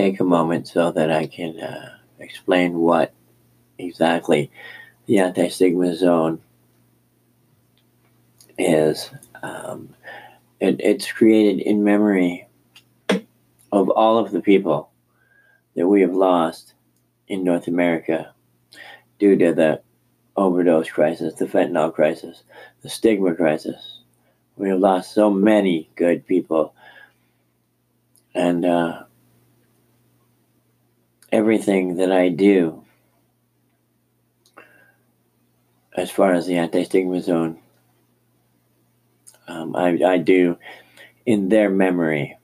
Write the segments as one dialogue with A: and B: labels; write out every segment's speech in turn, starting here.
A: take a moment so that I can uh, explain what exactly the anti stigma zone is. Um, it, it's created in memory of all of the people that we have lost in North America due to the overdose crisis, the fentanyl crisis, the stigma crisis. We have lost so many good people. And uh, everything that I do as far as the anti stigma zone, um, I, I do in their memory.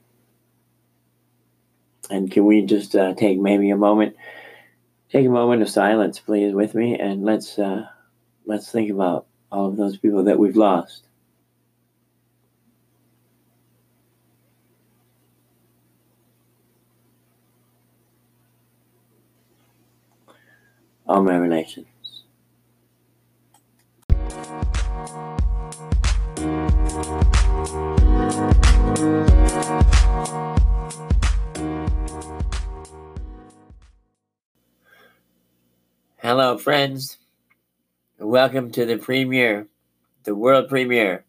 A: And can we just uh, take maybe a moment, take a moment of silence, please, with me, and let's uh, let's think about all of those people that we've lost. All my relations. Hello, friends. Welcome to the premiere, the world premiere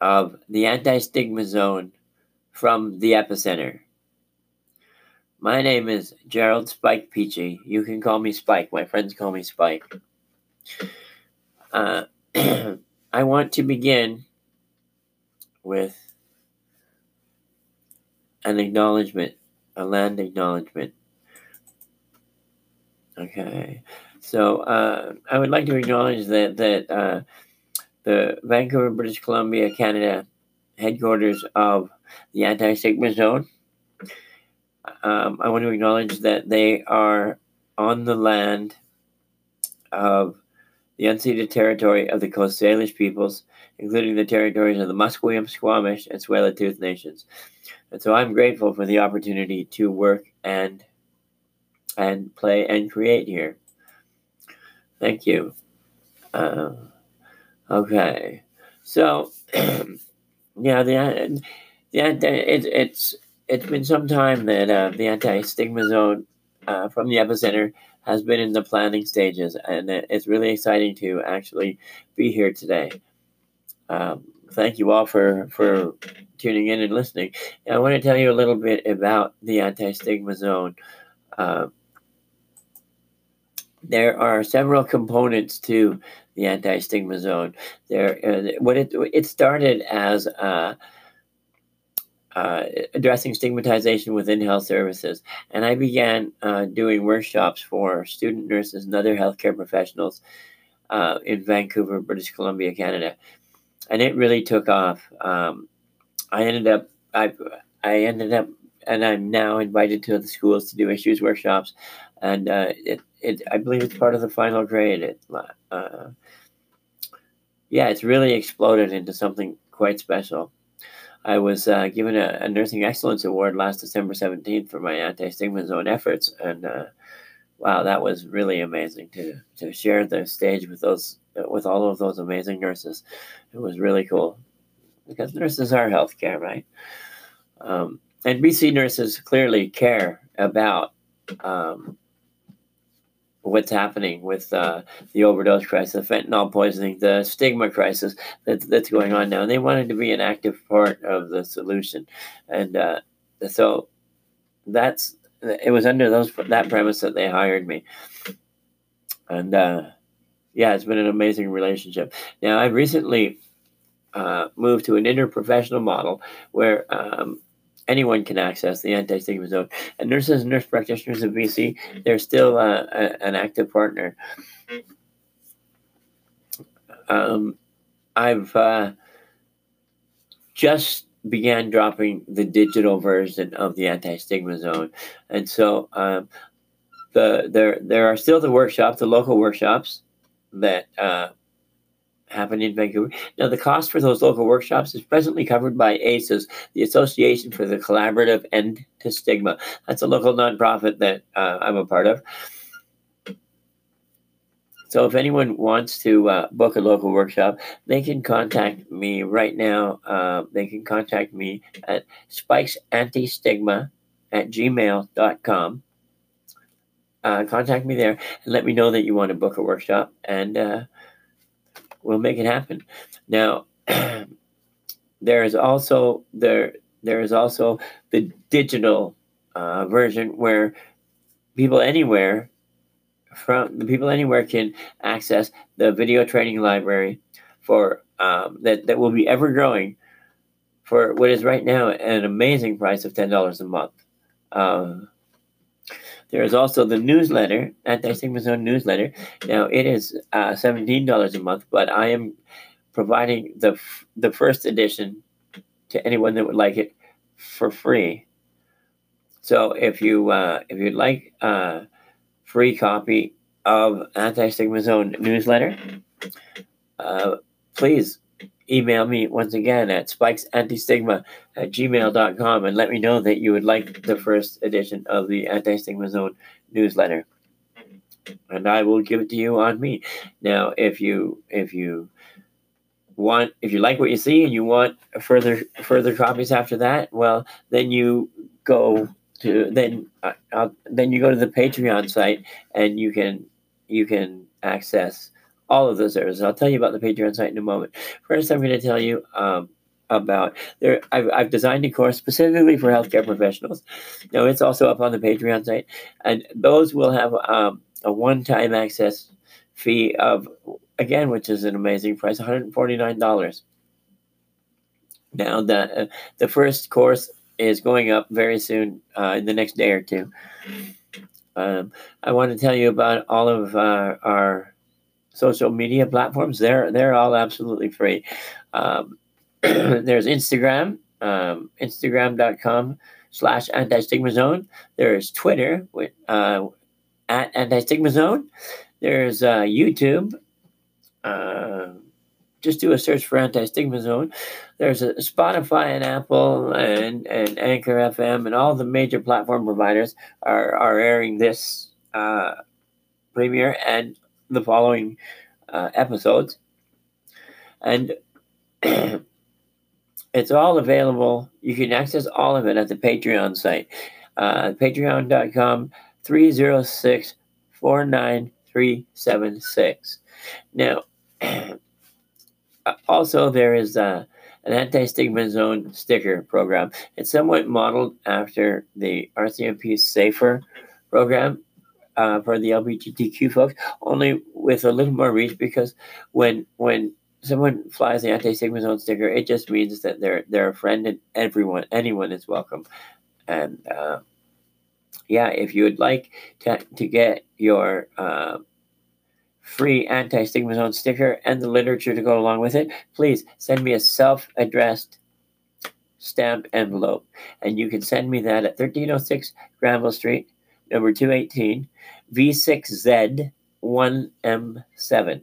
A: of the Anti Stigma Zone from the Epicenter. My name is Gerald Spike Peachy. You can call me Spike. My friends call me Spike. Uh, I want to begin with an acknowledgement, a land acknowledgement. Okay. So uh, I would like to acknowledge that that uh, the Vancouver, British Columbia, Canada headquarters of the Anti Stigma Zone. Um, I want to acknowledge that they are on the land of the unceded territory of the Coast Salish peoples, including the territories of the Musqueam, Squamish, and Tsleil-Waututh nations. And so I'm grateful for the opportunity to work and and play and create here. Thank you. Uh, okay, so yeah, the the it, it's it's been some time that uh, the anti stigma zone uh, from the epicenter has been in the planning stages, and it's really exciting to actually be here today. Um, thank you all for for tuning in and listening. I want to tell you a little bit about the anti stigma zone. Uh, there are several components to the anti-stigma zone. There, uh, what it it started as uh, uh, addressing stigmatization within health services, and I began uh, doing workshops for student nurses and other healthcare professionals uh, in Vancouver, British Columbia, Canada, and it really took off. Um, I ended up I I ended up and I'm now invited to the schools to do issues workshops, and uh, it it, I believe it's part of the final grade. It, uh, yeah, it's really exploded into something quite special. I was uh, given a, a, Nursing Excellence Award last December 17th for my anti-stigma zone efforts, and uh, wow, that was really amazing to to share the stage with those with all of those amazing nurses. It was really cool because nurses are healthcare, right? Um, and BC nurses clearly care about um, what's happening with uh, the overdose crisis, the fentanyl poisoning, the stigma crisis that, that's going on now. And they wanted to be an active part of the solution. And uh, so that's it was under those that premise that they hired me. And uh, yeah, it's been an amazing relationship. Now, I've recently uh, moved to an interprofessional model where um, anyone can access the anti-stigma zone. And nurses and nurse practitioners of BC, they're still uh, a, an active partner. Um, I've uh, just began dropping the digital version of the anti-stigma zone, and so um, the there there are still the workshops, the local workshops that uh, happen in Vancouver. Now, the cost for those local workshops is presently covered by ACES, the Association for the Collaborative End to Stigma. That's a local nonprofit that uh, I'm a part of. So, if anyone wants to uh, book a local workshop, they can contact me right now. Uh, they can contact me at Spikes Anti Stigma at gmail.com. Uh, contact me there and let me know that you want to book a workshop, and uh, we'll make it happen. Now, there is also there there is also the digital uh, version where people anywhere from the people anywhere can access the video training library for um, that that will be ever growing for what is right now an amazing price of ten dollars a month. Um, there is also the newsletter, Anti Stigma Zone newsletter. Now it is uh, seventeen dollars a month, but I am providing the f- the first edition to anyone that would like it for free. So if you uh, if you'd like a free copy of Anti Stigma Zone newsletter, uh, please email me once again at spikesantistigma at gmail.com and let me know that you would like the first edition of the Anti Stigma Zone newsletter. And I will give it to you on me. Now, if you if you want if you like what you see and you want further further copies after that, well, then you go to then uh, then you go to the Patreon site and you can you can access all of those areas. I'll tell you about the Patreon site in a moment. First, I'm going to tell you um, about there. I've, I've designed a course specifically for healthcare professionals. Now, it's also up on the Patreon site, and those will have um, a one-time access fee of again, which is an amazing price, one hundred forty-nine dollars. Now, the uh, the first course is going up very soon uh, in the next day or two. Um, I want to tell you about all of uh, our social media platforms. They're they're all absolutely free. Um, there's Instagram, um, Instagram.com slash anti stigma zone. There's Twitter with uh, at anti stigma zone. There's uh, YouTube. Uh, just do a search for anti stigma zone. There's a Spotify and Apple and, and Anchor FM and all the major platform providers are, are airing this uh, premiere and the following uh, episodes. And it's all available. You can access all of it at the Patreon site, uh, patreon.com 306 49376. Now, also, there is uh, an anti stigma zone sticker program. It's somewhat modeled after the RCMP SAFER program uh, for the LGBTQ folks, only with a little more reach because when when someone flies the anti stigma zone sticker, it just means that they're they're a friend and everyone anyone is welcome. And uh, yeah, if you would like to to get your uh, free anti stigma zone sticker and the literature to go along with it, please send me a self addressed stamp envelope. And you can send me that at 1306 Granville Street, number 218, V6Z1M7.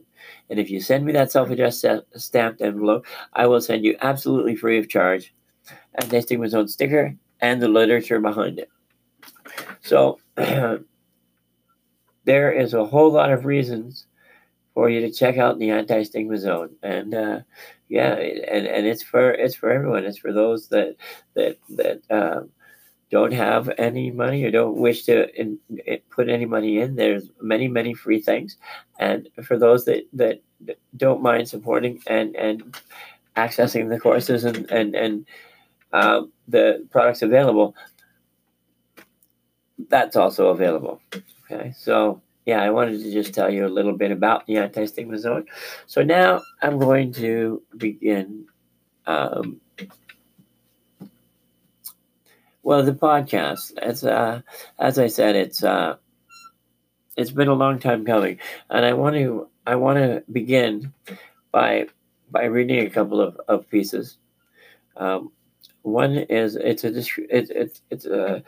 A: And if you send me that self addressed stamped envelope, I will send you absolutely free of charge anti stigma zone sticker and the literature behind it. So, there is a whole lot of reasons for you to check out the anti-stigma zone and uh, yeah and, and it's for it's for everyone it's for those that that that um, don't have any money or don't wish to in, in, put any money in there's many many free things and for those that that don't mind supporting and and accessing the courses and and and um, the products available that's also available okay so yeah, I wanted to just tell you a little bit about the anti stigma zone. So now I'm going to begin. Um, well, the podcast. It's uh, as I said, it's uh, it's been a long time coming, and I want to I want to begin by by reading a couple of, of pieces. Um, one is it's a it's it's it's a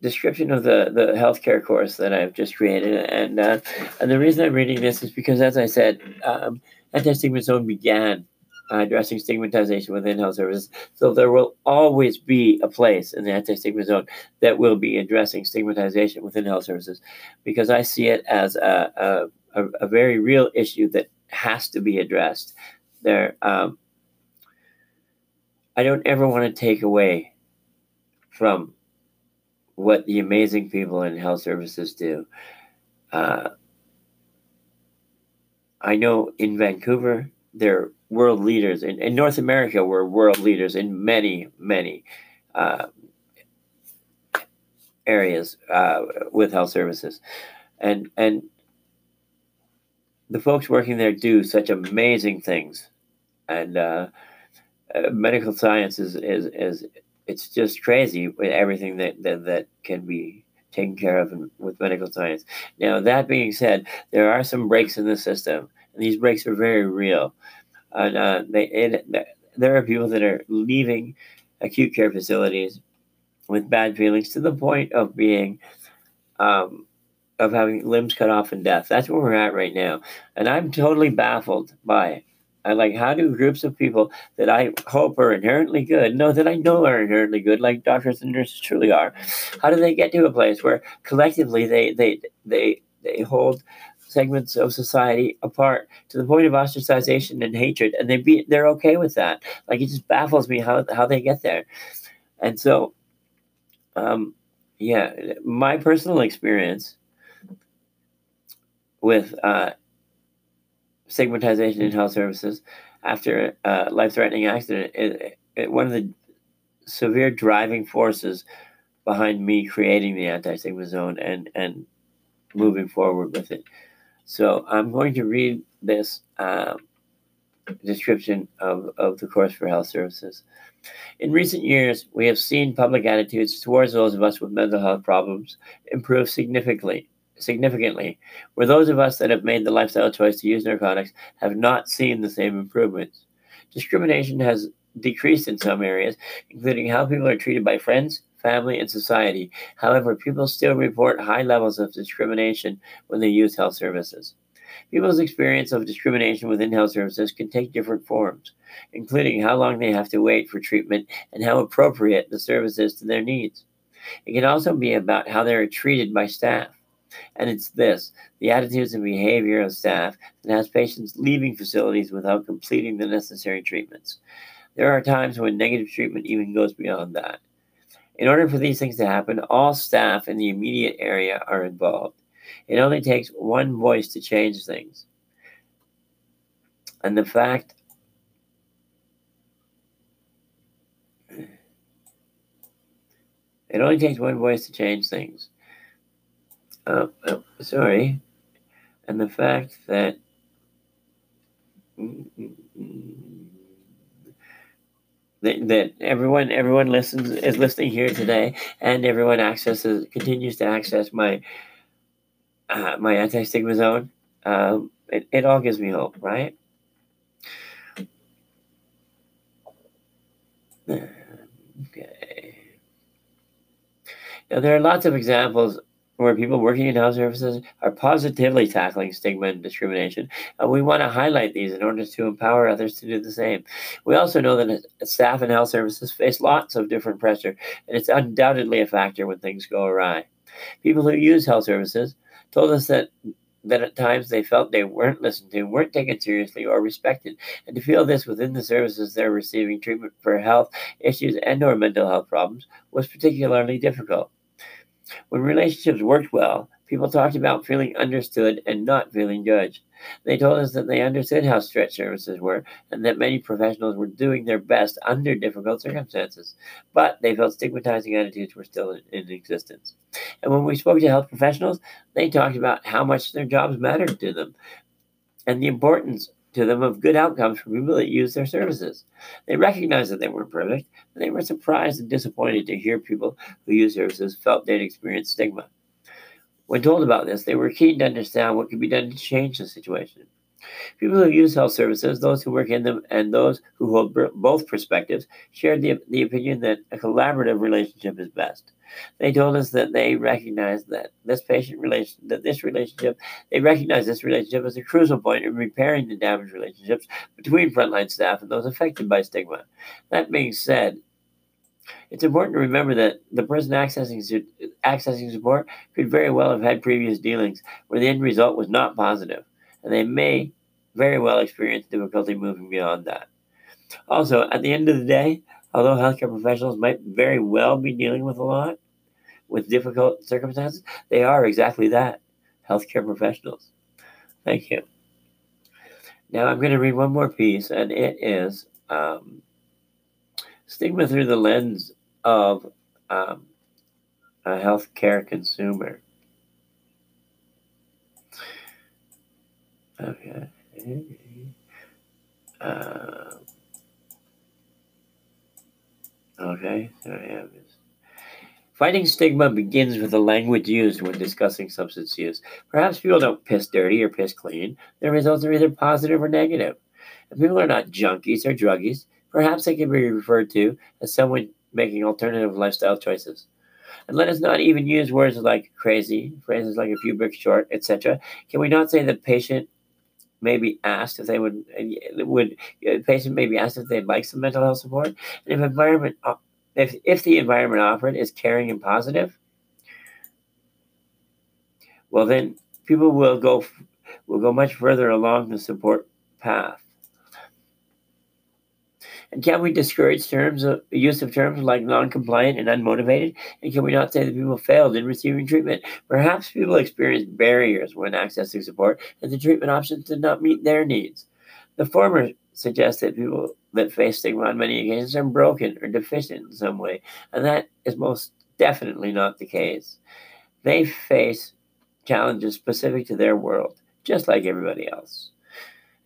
A: description of the the healthcare course that I've just created, and uh, and the reason I'm reading this is because, as I said, um, anti-stigma zone began uh, addressing stigmatization within health services. So there will always be a place in the anti-stigma zone that will be addressing stigmatization within health services, because I see it as a a, a very real issue that has to be addressed. There, um, I don't ever want to take away from what the amazing people in health services do. Uh, I know in Vancouver, they're world leaders. In, in North America, we're world leaders in many, many uh, areas uh, with health services. And, and the folks working there do such amazing things. And uh, uh medical science is, is, is it's just crazy with everything that, that, that can be taken care of in, with medical science. Now, that being said, there are some breaks in the system, and these breaks are very real. And uh, they, there are people that are leaving acute care facilities with bad feelings to the point of being um, of having limbs cut off and death. That's where we're at right now, and I'm totally baffled by it. I like how do groups of people that I hope are inherently good, no, that I know are inherently good, like doctors and nurses truly are, how do they get to a place where collectively they they they they hold segments of society apart to the point of ostracization and hatred, and they be they're okay with that. Like it just baffles me how how they get there, and so, um, yeah, my personal experience with uh, stigmatization in health services after a life threatening accident. It, it, one of the severe driving forces behind me creating the anti stigma zone and, and moving forward with it. So I'm going to read this uh, description of, of the course for health services. In recent years, we have seen public attitudes towards those of us with mental health problems improve significantly significantly, where those of us that have made the lifestyle choice to use narcotics have not seen the same improvements. Discrimination has decreased in some areas, including how people are treated by friends, family, and society. However, people still report high levels of discrimination when they use health services. People's experience of discrimination within health services can take different forms, including how long they have to wait for treatment and how appropriate the service is to their needs. It can also be about how they are treated by staff. And it's this the attitudes and behavior of staff that has patients leaving facilities without completing the necessary treatments. There are times when negative treatment even goes beyond that. In order for these things to happen, all staff in the immediate area are involved. It only takes one voice to change things. And the fact it only takes one voice to change things uh, uh, sorry, and the fact that that, that everyone everyone listens is listening here today, and everyone accesses continues to access my uh, my anti stigma zone. Um, it, it all gives me hope, right? Okay. Now there are lots of examples where people working in health services are positively tackling stigma and discrimination. And we want to highlight these in order to empower others to do the same. We also know that uh, staff in health services face lots of different pressure, and it's undoubtedly a factor when things go awry. People who use health services told us that that at times they felt they weren't listened to, weren't taken seriously or respected, and to feel this within the services they're receiving treatment for health issues and or mental health problems was particularly difficult. When relationships worked well, people talked about feeling understood and not feeling judged. They told us that they understood how stretched services were and that many professionals were doing their best under difficult circumstances, but they felt stigmatizing attitudes were still in, in existence. And when we spoke to health professionals, they talked about how much their jobs mattered to them and the importance to them of good outcomes for people that use their services. They recognized that they weren't perfect, but they were surprised and disappointed to hear people who use services felt they'd experienced stigma. When told about this, they were keen to understand what could be done to change the situation. People who use health services, those who work in them, and those who hold both perspectives shared the, the opinion that a collaborative relationship is best. They told us that they recognize that this patient relation, that this relationship, they recognize this relationship as a crucial point in repairing the damaged relationships between frontline staff and those affected by stigma. That being said, it's important to remember that the person accessing accessing support could very well have had previous dealings where the end result was not positive, and they may very well experience difficulty moving beyond that. Also, at the end of the day, although healthcare professionals might very well be dealing with a lot, with difficult circumstances, they are exactly that healthcare professionals. Thank you. Now I'm going to read one more piece, and it is um, Stigma Through the Lens of um, a Healthcare Consumer. Okay. Uh, okay, so I have this. Fighting stigma begins with the language used when discussing substance use. Perhaps people don't piss dirty or piss clean. Their results are either positive or negative. If people are not junkies or druggies, perhaps they can be referred to as someone making alternative lifestyle choices. And let us not even use words like crazy, phrases like a few bricks short, etc. Can we not say the patient may be asked if they would would uh, the patient may be asked if they'd like some mental health support, and if environment uh, if, if the environment offered is caring and positive, well, then people will go will go much further along the support path. And can we discourage terms of use of terms like non-compliant and unmotivated? And can we not say that people failed in receiving treatment? Perhaps people experienced barriers when accessing support, and the treatment options did not meet their needs. The former suggests that people that face stigma on many occasions are broken or deficient in some way, and that is most definitely not the case. They face challenges specific to their world, just like everybody else.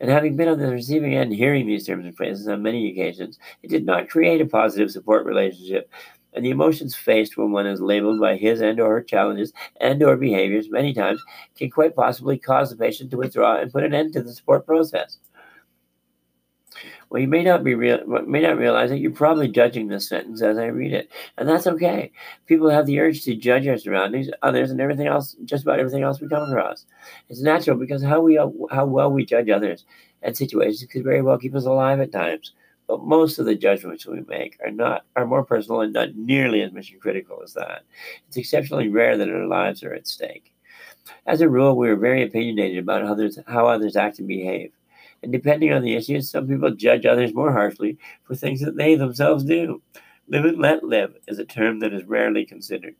A: And having been on the receiving end hearing these terms and phrases on many occasions, it did not create a positive support relationship. And the emotions faced when one is labeled by his and or her challenges and or behaviors many times can quite possibly cause the patient to withdraw and put an end to the support process. Well, you may not be real, may not realize that you're probably judging this sentence as I read it, and that's okay. People have the urge to judge our surroundings, others, and everything else, just about everything else we come across. It's natural because how we how well we judge others and situations could very well keep us alive at times. But most of the judgments we make are not are more personal and not nearly as mission critical as that. It's exceptionally rare that our lives are at stake. As a rule, we are very opinionated about others how others act and behave. And depending on the issues, some people judge others more harshly for things that they themselves do. Live and let live is a term that is rarely considered.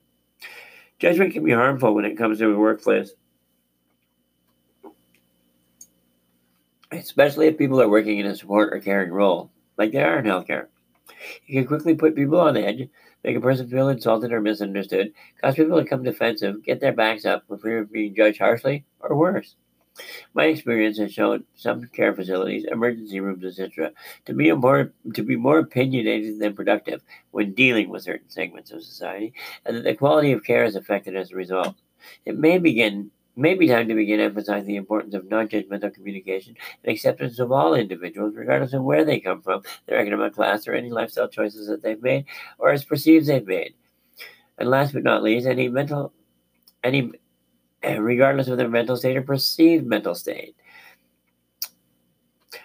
A: Judgment can be harmful when it comes to a workplace, especially if people are working in a support or caring role, like they are in healthcare. It can quickly put people on edge, make a person feel insulted or misunderstood, cause people to become defensive, get their backs up for fear of being judged harshly, or worse. My experience has shown some care facilities, emergency rooms, etc., to be more to be more opinionated than productive when dealing with certain segments of society, and that the quality of care is affected as a result. It may begin may be time to begin emphasizing the importance of non-judgmental communication and acceptance of all individuals, regardless of where they come from, their economic class, or any lifestyle choices that they've made or as perceived they've made. And last but not least, any mental any Eh, regardless of their mental state or perceived mental state.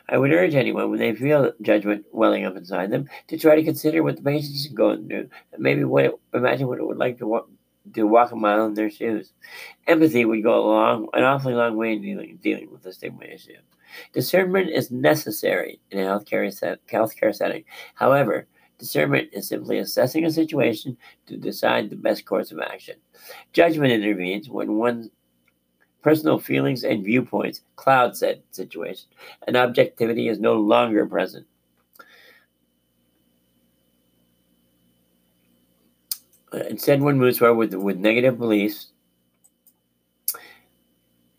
A: I would urge anyone, when they feel judgment welling up inside them, to try to consider what the patient is going through, and maybe what it, imagine what it would like to walk, to walk a mile in their shoes. Empathy would go a long, an awfully long way in dealing, dealing with the stigma issue. Discernment is necessary in a healthcare, set, healthcare setting. However, discernment is simply assessing a situation to decide the best course of action. Judgment intervenes when one's personal feelings and viewpoints cloud said situation, and objectivity is no longer present. Instead, one moves forward with, with negative beliefs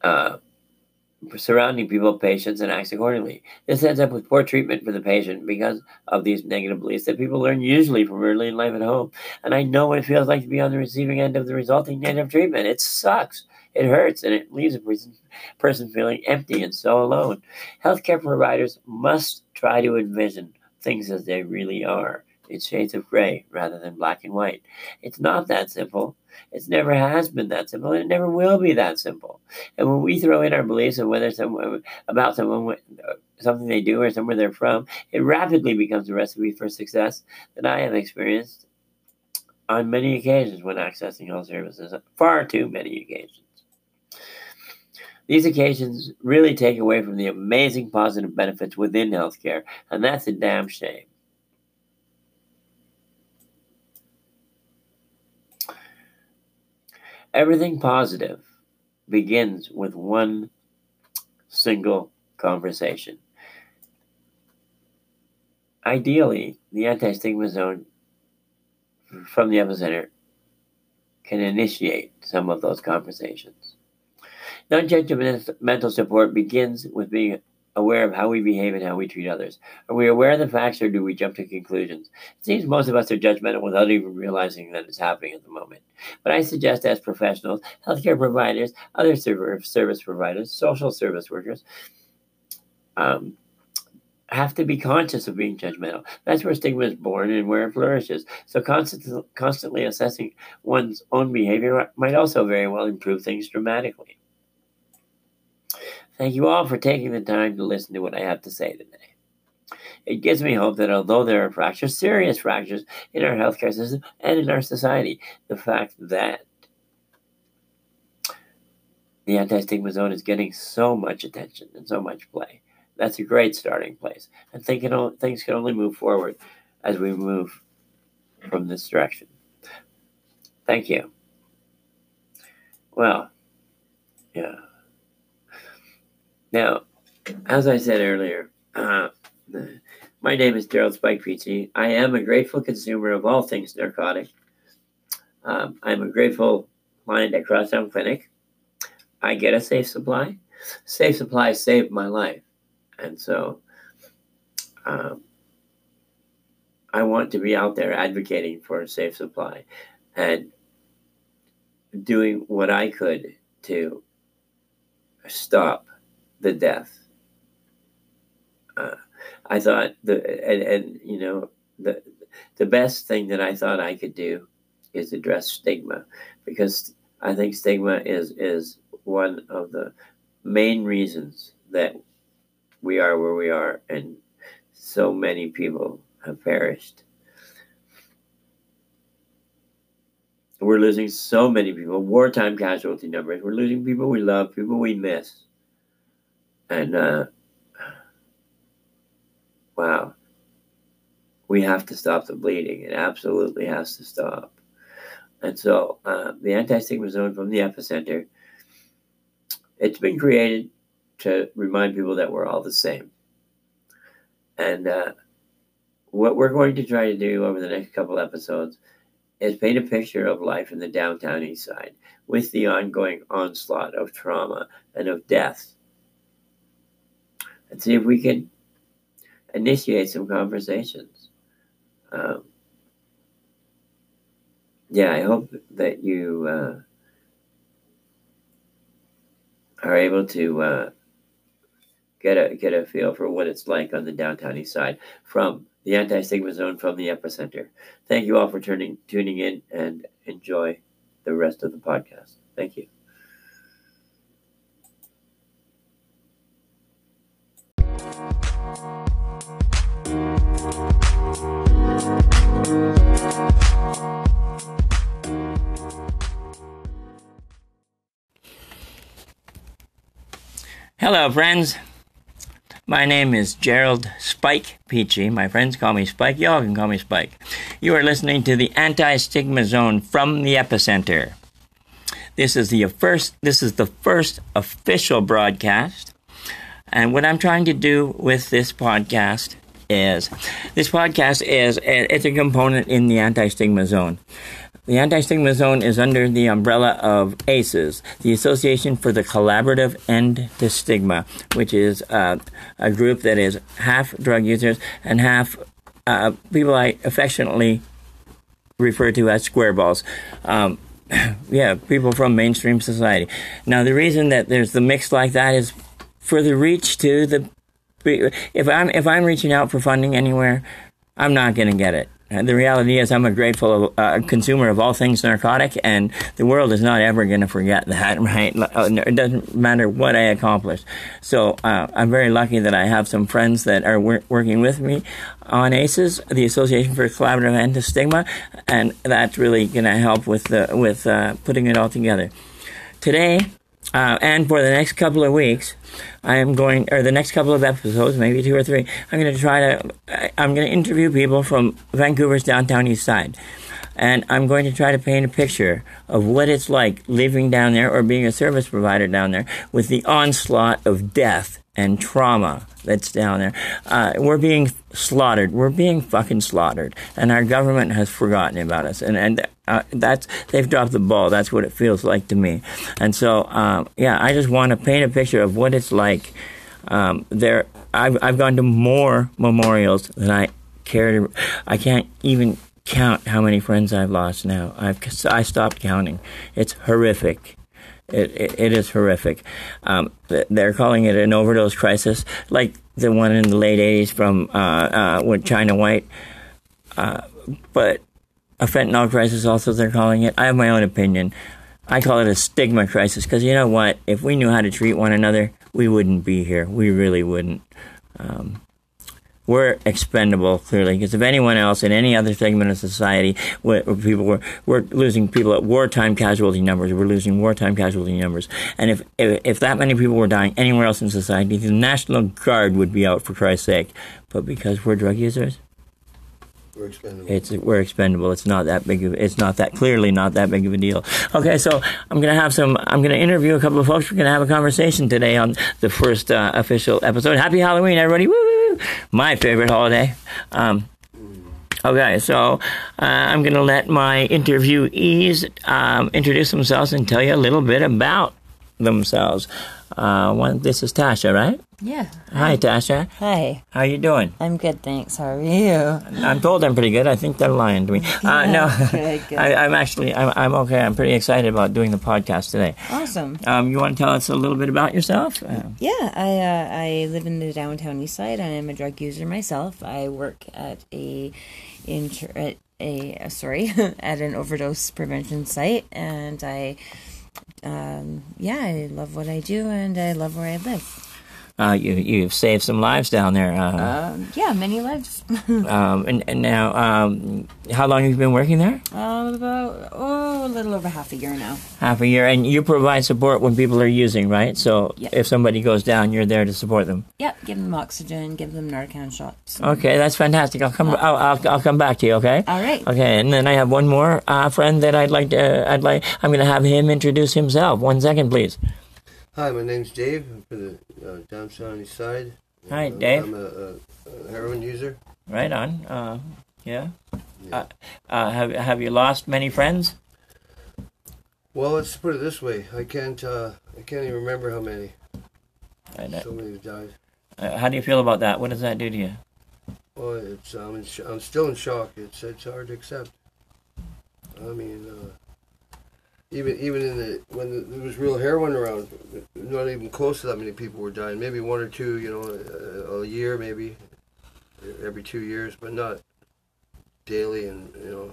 A: uh, surrounding people, patients, and acts accordingly. This ends up with poor treatment for the patient because of these negative beliefs that people learn usually from early in life at home. And I know what it feels like to be on the receiving end of the resulting negative treatment. It sucks. It hurts and it leaves a person, person feeling empty and so alone. Healthcare providers must try to envision things as they really are in shades of gray rather than black and white. It's not that simple. It never has been that simple, and it never will be that simple. And when we throw in our beliefs of whether someone about someone something they do or somewhere they're from, it rapidly becomes a recipe for success that I have experienced on many occasions when accessing health services, far too many occasions. These occasions really take away from the amazing positive benefits within healthcare, and that's a damn shame. Everything positive begins with one single conversation. Ideally, the anti stigma zone from the epicenter can initiate some of those conversations. Non judgmental mental support begins with being aware of how we behave and how we treat others. Are we aware of the facts or do we jump to conclusions? It seems most of us are judgmental without even realizing that it's happening at the moment. But I suggest, as professionals, healthcare providers, other service providers, social service workers, um, have to be conscious of being judgmental. That's where stigma is born and where it flourishes. So constant, constantly assessing one's own behavior might also very well improve things dramatically. Thank you all for taking the time to listen to what I have to say today. It gives me hope that although there are fractures, serious fractures in our healthcare system and in our society, the fact that the anti stigma zone is getting so much attention and so much play that's a great starting place. And things can only move forward as we move from this direction. Thank you. Well, yeah. Now, as I said earlier, uh, my name is Gerald Spike Peachy. I am a grateful consumer of all things narcotic. Um, I'm a grateful client at Crosstown Clinic. I get a safe supply. Safe supply saved my life. And so um, I want to be out there advocating for a safe supply and doing what I could to stop the death. Uh, I thought the and, and you know the the best thing that I thought I could do is address stigma because I think stigma is is one of the main reasons that we are where we are, and so many people have perished. We're losing so many people, wartime casualty numbers. We're losing people we love, people we miss. And, uh, wow, we have to stop the bleeding. It absolutely has to stop. And so, uh, the anti stigma zone from the epicenter, it's been created to remind people that we're all the same. And uh, what we're going to try to do over the next couple episodes is paint a picture of life in the downtown east side with the ongoing onslaught of trauma and of death. And see if we can initiate some conversations. Um, yeah, I hope that you uh, are able to uh, get a get a feel for what it's like on the downtown east side from the anti-stigma zone from the epicenter. Thank you all for turning tuning in and enjoy the rest of the podcast. Thank you. Hello, friends. My name is Gerald Spike Peachy. My friends call me Spike. Y'all can call me Spike. You are listening to the Anti-Stigma Zone from the Epicenter. This is the first. This is the first official broadcast, and what I'm trying to do with this podcast is, this podcast is it's a component in the Anti-Stigma Zone. The Anti-Stigma Zone is under the umbrella of ACEs, the Association for the Collaborative End to Stigma, which is uh, a group that is half drug users and half uh, people I affectionately refer to as square balls. Um, yeah, people from mainstream society. Now, the reason that there's the mix like that is for the reach to the. If I'm if I'm reaching out for funding anywhere, I'm not going to get it. The reality is, I'm a grateful uh, consumer of all things narcotic, and the world is not ever going to forget that, right? Uh, it doesn't matter what I accomplish. So uh, I'm very lucky that I have some friends that are wor- working with me on ACEs, the Association for Collaborative Anti-Stigma, and that's really going to help with the with uh, putting it all together. Today, uh, and for the next couple of weeks, I am going, or the next couple of episodes, maybe two or three, I'm going to try to, I'm going to interview people from Vancouver's downtown east side. and I'm going to try to paint a picture of what it's like living down there or being a service provider down there with the onslaught of death and trauma that's down there. Uh, we're being slaughtered. We're being fucking slaughtered, and our government has forgotten about us. And and uh, that's they've dropped the ball. That's what it feels like to me. And so, um, yeah, I just want to paint a picture of what it's like. Um, there, I've I've gone to more memorials than I care to. I can't even count how many friends I've lost now. I've I stopped counting. It's horrific. It, it, it is horrific. Um, they're calling it an overdose crisis, like the one in the late 80s from uh, uh, with China White. Uh, but a fentanyl crisis, also, they're calling it. I have my own opinion. I call it a stigma crisis because you know what? If we knew how to treat one another, we wouldn't be here. We really wouldn't. Um, we're expendable clearly because if anyone else in any other segment of society where, people were we're losing people at wartime casualty numbers we're losing wartime casualty numbers and if, if if that many people were dying anywhere else in society the national guard would be out for christ's sake but because we're drug users
B: we're expendable.
A: It's we're expendable. It's not that big of. It's not that clearly not that big of a deal. Okay, so I'm gonna have some. I'm gonna interview a couple of folks. We're gonna have a conversation today on the first uh, official episode. Happy Halloween, everybody! Woo! My favorite holiday. Um, Okay, so uh, I'm going to let my interviewees um, introduce themselves and tell you a little bit about themselves. Uh, one, this is Tasha, right?
C: Yeah.
A: Hi, Tasha.
C: Hi.
A: How you doing?
C: I'm good, thanks. How are you?
A: I'm told I'm pretty good. I think they're lying to me. Uh, no,
C: Good, good.
A: I, I'm actually I'm, I'm okay. I'm pretty excited about doing the podcast today.
C: Awesome.
A: Um, you want to tell us a little bit about yourself? Uh,
C: Yeah, I uh, I live in the downtown east side. I am a drug user myself. I work at a inter at a uh, sorry at an overdose prevention site, and I um, yeah I love what I do and I love where I live.
A: Uh, you you've saved some lives down there. Uh,
C: Um, yeah, many lives.
A: um, and, and now, um, how long have you been working there?
C: um, about oh a little over half a year now.
A: Half a year, and you provide support when people are using, right? So
C: Yeah.
A: if somebody goes down, you're there to support them.
C: Yep, give them oxygen, give them Narcan shots.
A: Okay, that's fantastic. I'll come. I'll, I'll, I'll come back to you. Okay.
C: All right.
A: Okay, and then I have one more uh, friend that I'd like to. I'd like. I'm going to have him introduce himself. One second, please.
B: Hi, my name's Dave. I'm from the uh, downtown east side.
A: Hi,
B: Uh,
A: Dave.
B: I'm a, a, a heroin user.
A: Right on. Uh, yeah.
B: Yeah.
A: Uh, uh, have Have you lost many friends?
B: Well, let's put it this way. I can't. Uh, I can't even remember how many.
A: And, uh,
B: So many have died.
A: uh, how do you feel about that? What does that do to you?
B: Well, it's. I'm. I'm still in shock. It's. It's hard to accept. I mean, uh, even even in the when the, there was real heroin around, not even close to that many people were dying. Maybe one or two, you know, a, a year, maybe every two years, but not daily. And you know,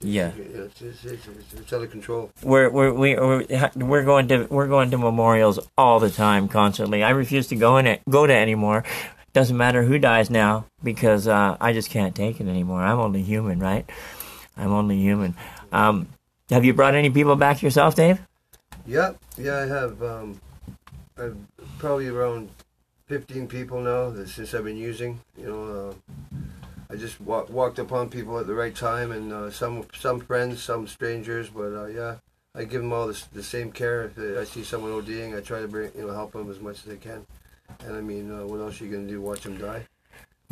A: Yeah.
B: it's it's, it's, it's, it's out of control.
A: We're we're we- we're we're going to we're going to memorials all the time, constantly. I refuse to go in it go to anymore. Doesn't matter who dies now because uh, I just can't take it anymore. I'm only human, right? I'm only human. Um, have you brought any people back yourself, Dave?
B: Yep. yeah, I have. Um, I've probably around fifteen people now that since I've been using. You know, uh, I just wa- walked upon people at the right time, and uh, some some friends, some strangers, but uh, yeah, I give them all the same care. If I see someone ODing, I try to bring you know help them as much as I can. And I mean, uh, what else are you gonna do? Watch them die?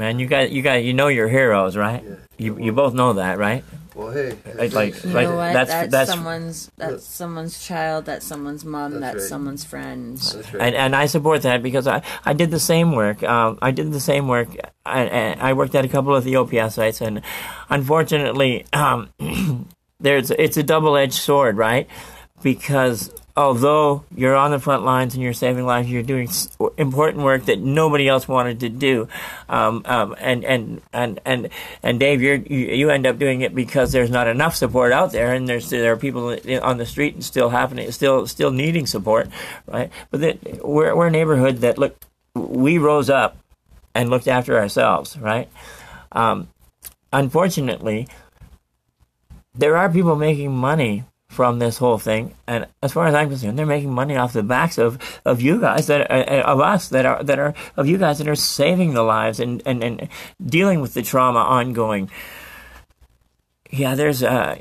A: Man, you got you got you know your heroes, right?
B: Yeah.
A: You you both know that, right?
B: Well, hey,
A: Like- like-
C: You
A: Right,
C: know what?
A: that's-
C: That's,
A: that's-
C: someone's that's someone's child. That's someone's mom.
B: That's
C: That's,
B: right.
C: someone's friend.
B: that's right.
A: and and I support that because I, I did the same work. Um, I did the same work. I, I I worked at a couple of the OPS sites, and unfortunately, um, there's it's a double edged sword, right? Because although you're on the front lines and you're saving lives, you're doing important work that nobody else wanted to do. Um, um, and, and, and, and, and Dave, you, you end up doing it because there's not enough support out there and there's, there are people on the street and still happening, still, still needing support, right? But that we're, we're a neighborhood that look, we rose up and looked after ourselves, right? Um, unfortunately, there are people making money from this whole thing, and as far as I'm concerned, they're making money off the backs of, of you guys that uh, of us that are that are of you guys that are saving the lives and, and, and dealing with the trauma ongoing. yeah, there's uh,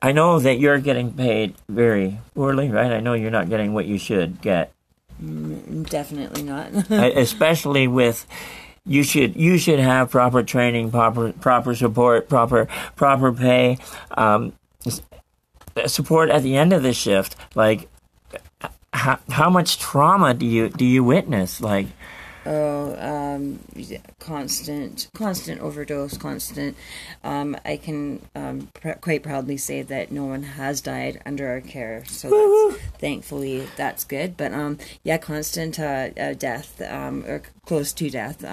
A: I know that you're getting paid very poorly, right? I know you're not getting what you should get,
C: Definitely not.
A: especially with you should you should have proper training, proper proper support, proper proper pay, um, support at the end of the shift. Like, how how much trauma do you do you witness? Like,
C: Oh, um, constant, constant overdose, constant. Um, I can um, pr- quite proudly say that no one has died under our care, so that's, thankfully that's good. But um, yeah, constant uh, uh, death um, or close to death.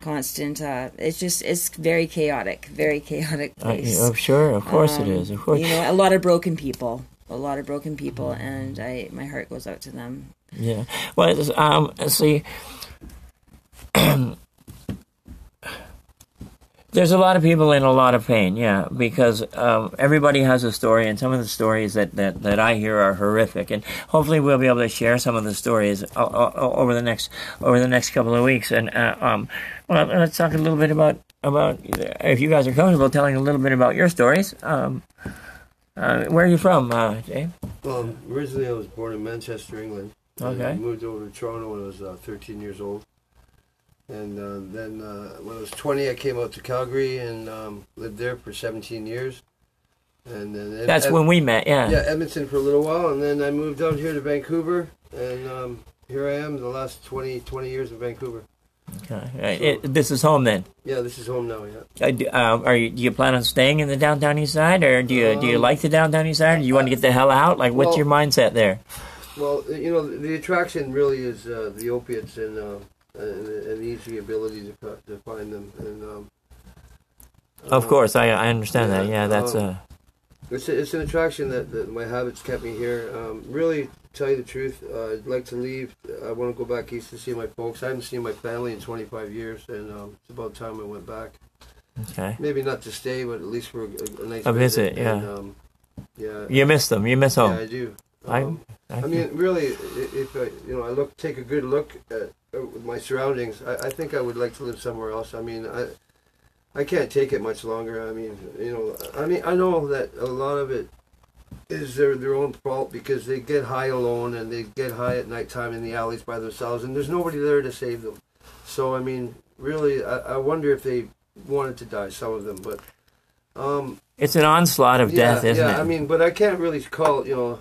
C: Um, constant. Uh, it's just it's very chaotic, very chaotic
A: uh,
C: place.
A: oh, sure, of course it
C: Um,
A: is, of course.
C: You know, a lot of broken people, a lot of broken people, and I my heart goes out to them.
A: Yeah. Well, it's, um, see, there's a lot of people in a lot of pain, yeah, because um, everybody has a story, and some of the stories that, that, that I hear are horrific, and hopefully we'll be able to share some of the stories o- o- over the next over the next couple of weeks. And uh, um, well, let's talk a little bit about about if you guys are comfortable telling a little bit about your stories. Um, uh, where are you from, uh, Dave?
B: Um, originally, I was born in Manchester, England.
A: Okay.
B: I moved over to Toronto when I was uh, 13 years old. And uh, then uh, when I was 20, I came out to Calgary and um, lived there for 17 years. And then Ed-
A: That's
B: Ed-
A: when we met, yeah.
B: yeah, Edmonton for a little while, and then I moved out here to Vancouver, and um, here I am the last 20, 20 years in Vancouver.
A: Okay. Uh, it- this is home then.
B: Yeah, this is home now. Yeah.
A: Uh, do, um, are you? Do you plan on staying in the downtown east side, or do you do you
B: Um,
A: like the downtown east side? Or do you want to get the hell out? Like, what's
B: well-
A: your mindset there?
B: Well, you know, the attraction really is uh, the opiates and, uh, and and easy ability to to find them. And um,
A: Of
B: uh,
A: course, I I understand that.
B: yeah,
A: Yeah, that's
B: um,
A: uh,
B: It's, a, it's an attraction that, that my habits kept me here. Um, really, tell you the truth, uh, I'd like to leave. I want to go back east to see my folks. I haven't seen my family in 25 years, and um, it's about time I went back.
A: okay.
B: Maybe not to stay, but at least for a, a nice
A: A visit, yeah.
B: And, um, yeah.
A: You miss them. You miss
B: yeah,
A: home.
B: I do.
A: I-
B: Um,
A: I
B: I mean, really, if I, you know, I look, take a good look at my surroundings. I, I think I would like to live somewhere else. I mean, I, I can't take it much longer. I mean, you know, I mean, I know that a lot of it is their their own fault because they get high alone and they get high at nighttime in the alleys by themselves, and there's nobody there to save them. So, I mean, really, I, I wonder if they wanted to die. Some of them, but. Um,
A: it's an onslaught of death, isn't it?
B: yeah,
A: it?
B: I mean, but I can't really call you know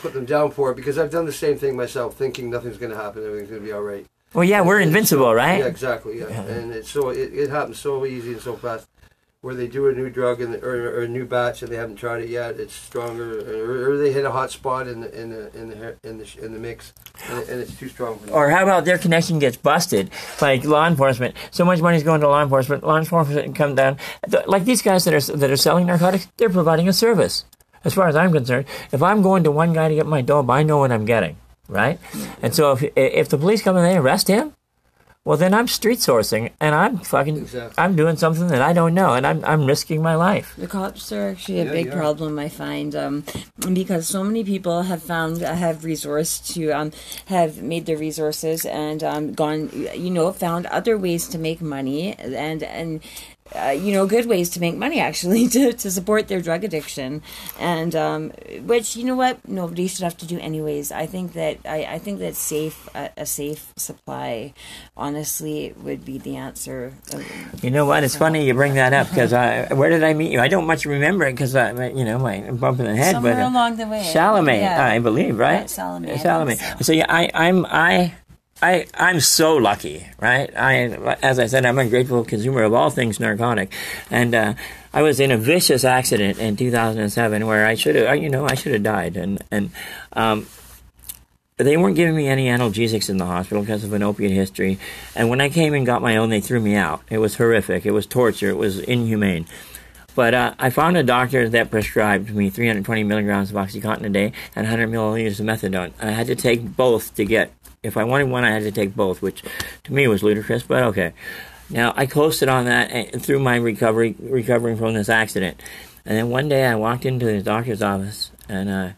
B: put them down for it because I've done the same thing myself, thinking nothing's going to happen, everything's going to be all right.
A: well, yeah, we're
B: And
A: invincible,
B: so-
A: right?
B: Yeah, exactly. Yeah,
A: Yeah.
B: and it's so it, it happens so easy and so fast. Where they do a new drug and or, or a new batch and they haven't tried it yet, it's stronger, or, or they hit a hot spot in the in the in the in the, in the mix, and, and it's too strong for them.
A: Or how about their connection gets busted? Like law enforcement, so much money's going to law enforcement. Law enforcement come down. Like these guys that are that are selling narcotics, they're providing a service. As far as I'm concerned, if I'm going to one guy to get my dope, I know what I'm getting, right? And so if if the police come and they arrest him, well then I'm street sourcing and I'm fucking
B: Exactly.
A: I'm doing something that I don't know and I'm I'm risking my life.
C: The cops are actually a
B: Yeah,
C: big
B: yeah.
C: problem, I find, um, because so many people have found have resourced to um, have made their resources and um, gone, you know, found other ways to make money and and. Uh, you know, good ways to make money actually to, to support their drug addiction, and um, which you know what nobody should have to do anyways. I think that I, I think that safe a, a safe supply, honestly, would be the answer.
A: You know what? It's funny you bring that up because I where did I meet you? I don't much remember it because I you know my bump in the head,
C: Somewhere
A: but. uh,
C: along the way,
A: Salome,
C: Yeah.
A: I believe, right?
C: Yeah, Salome,
A: Salome.
C: so.
A: So yeah, I, I'm I. I, I'm so lucky, right? I, as I said, I'm a grateful consumer of all things narcotic, and uh, I was in a vicious accident in 2007 where I should have, you know, I should have died, and and um, they weren't giving me any analgesics in the hospital because of an opiate history. And when I came and got my own, they threw me out. It was horrific. It was torture. It was inhumane. But uh, I found a doctor that prescribed me 320 milligrams of OxyContin a day and 100 milliliters of methadone. I had to take both to get. If I wanted one, I had to take both, which to me was ludicrous. But okay. Now I coasted on that and through my recovery, recovering from this accident. And then one day I walked into the doctor's office and uh,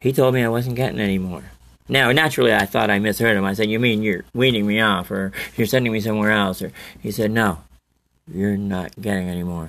A: he told me I wasn't getting any more. Now, naturally, I thought I misheard him. I said, "You mean you're weaning me off, or you're sending me somewhere else?" Or he said, "No, you're not getting any more."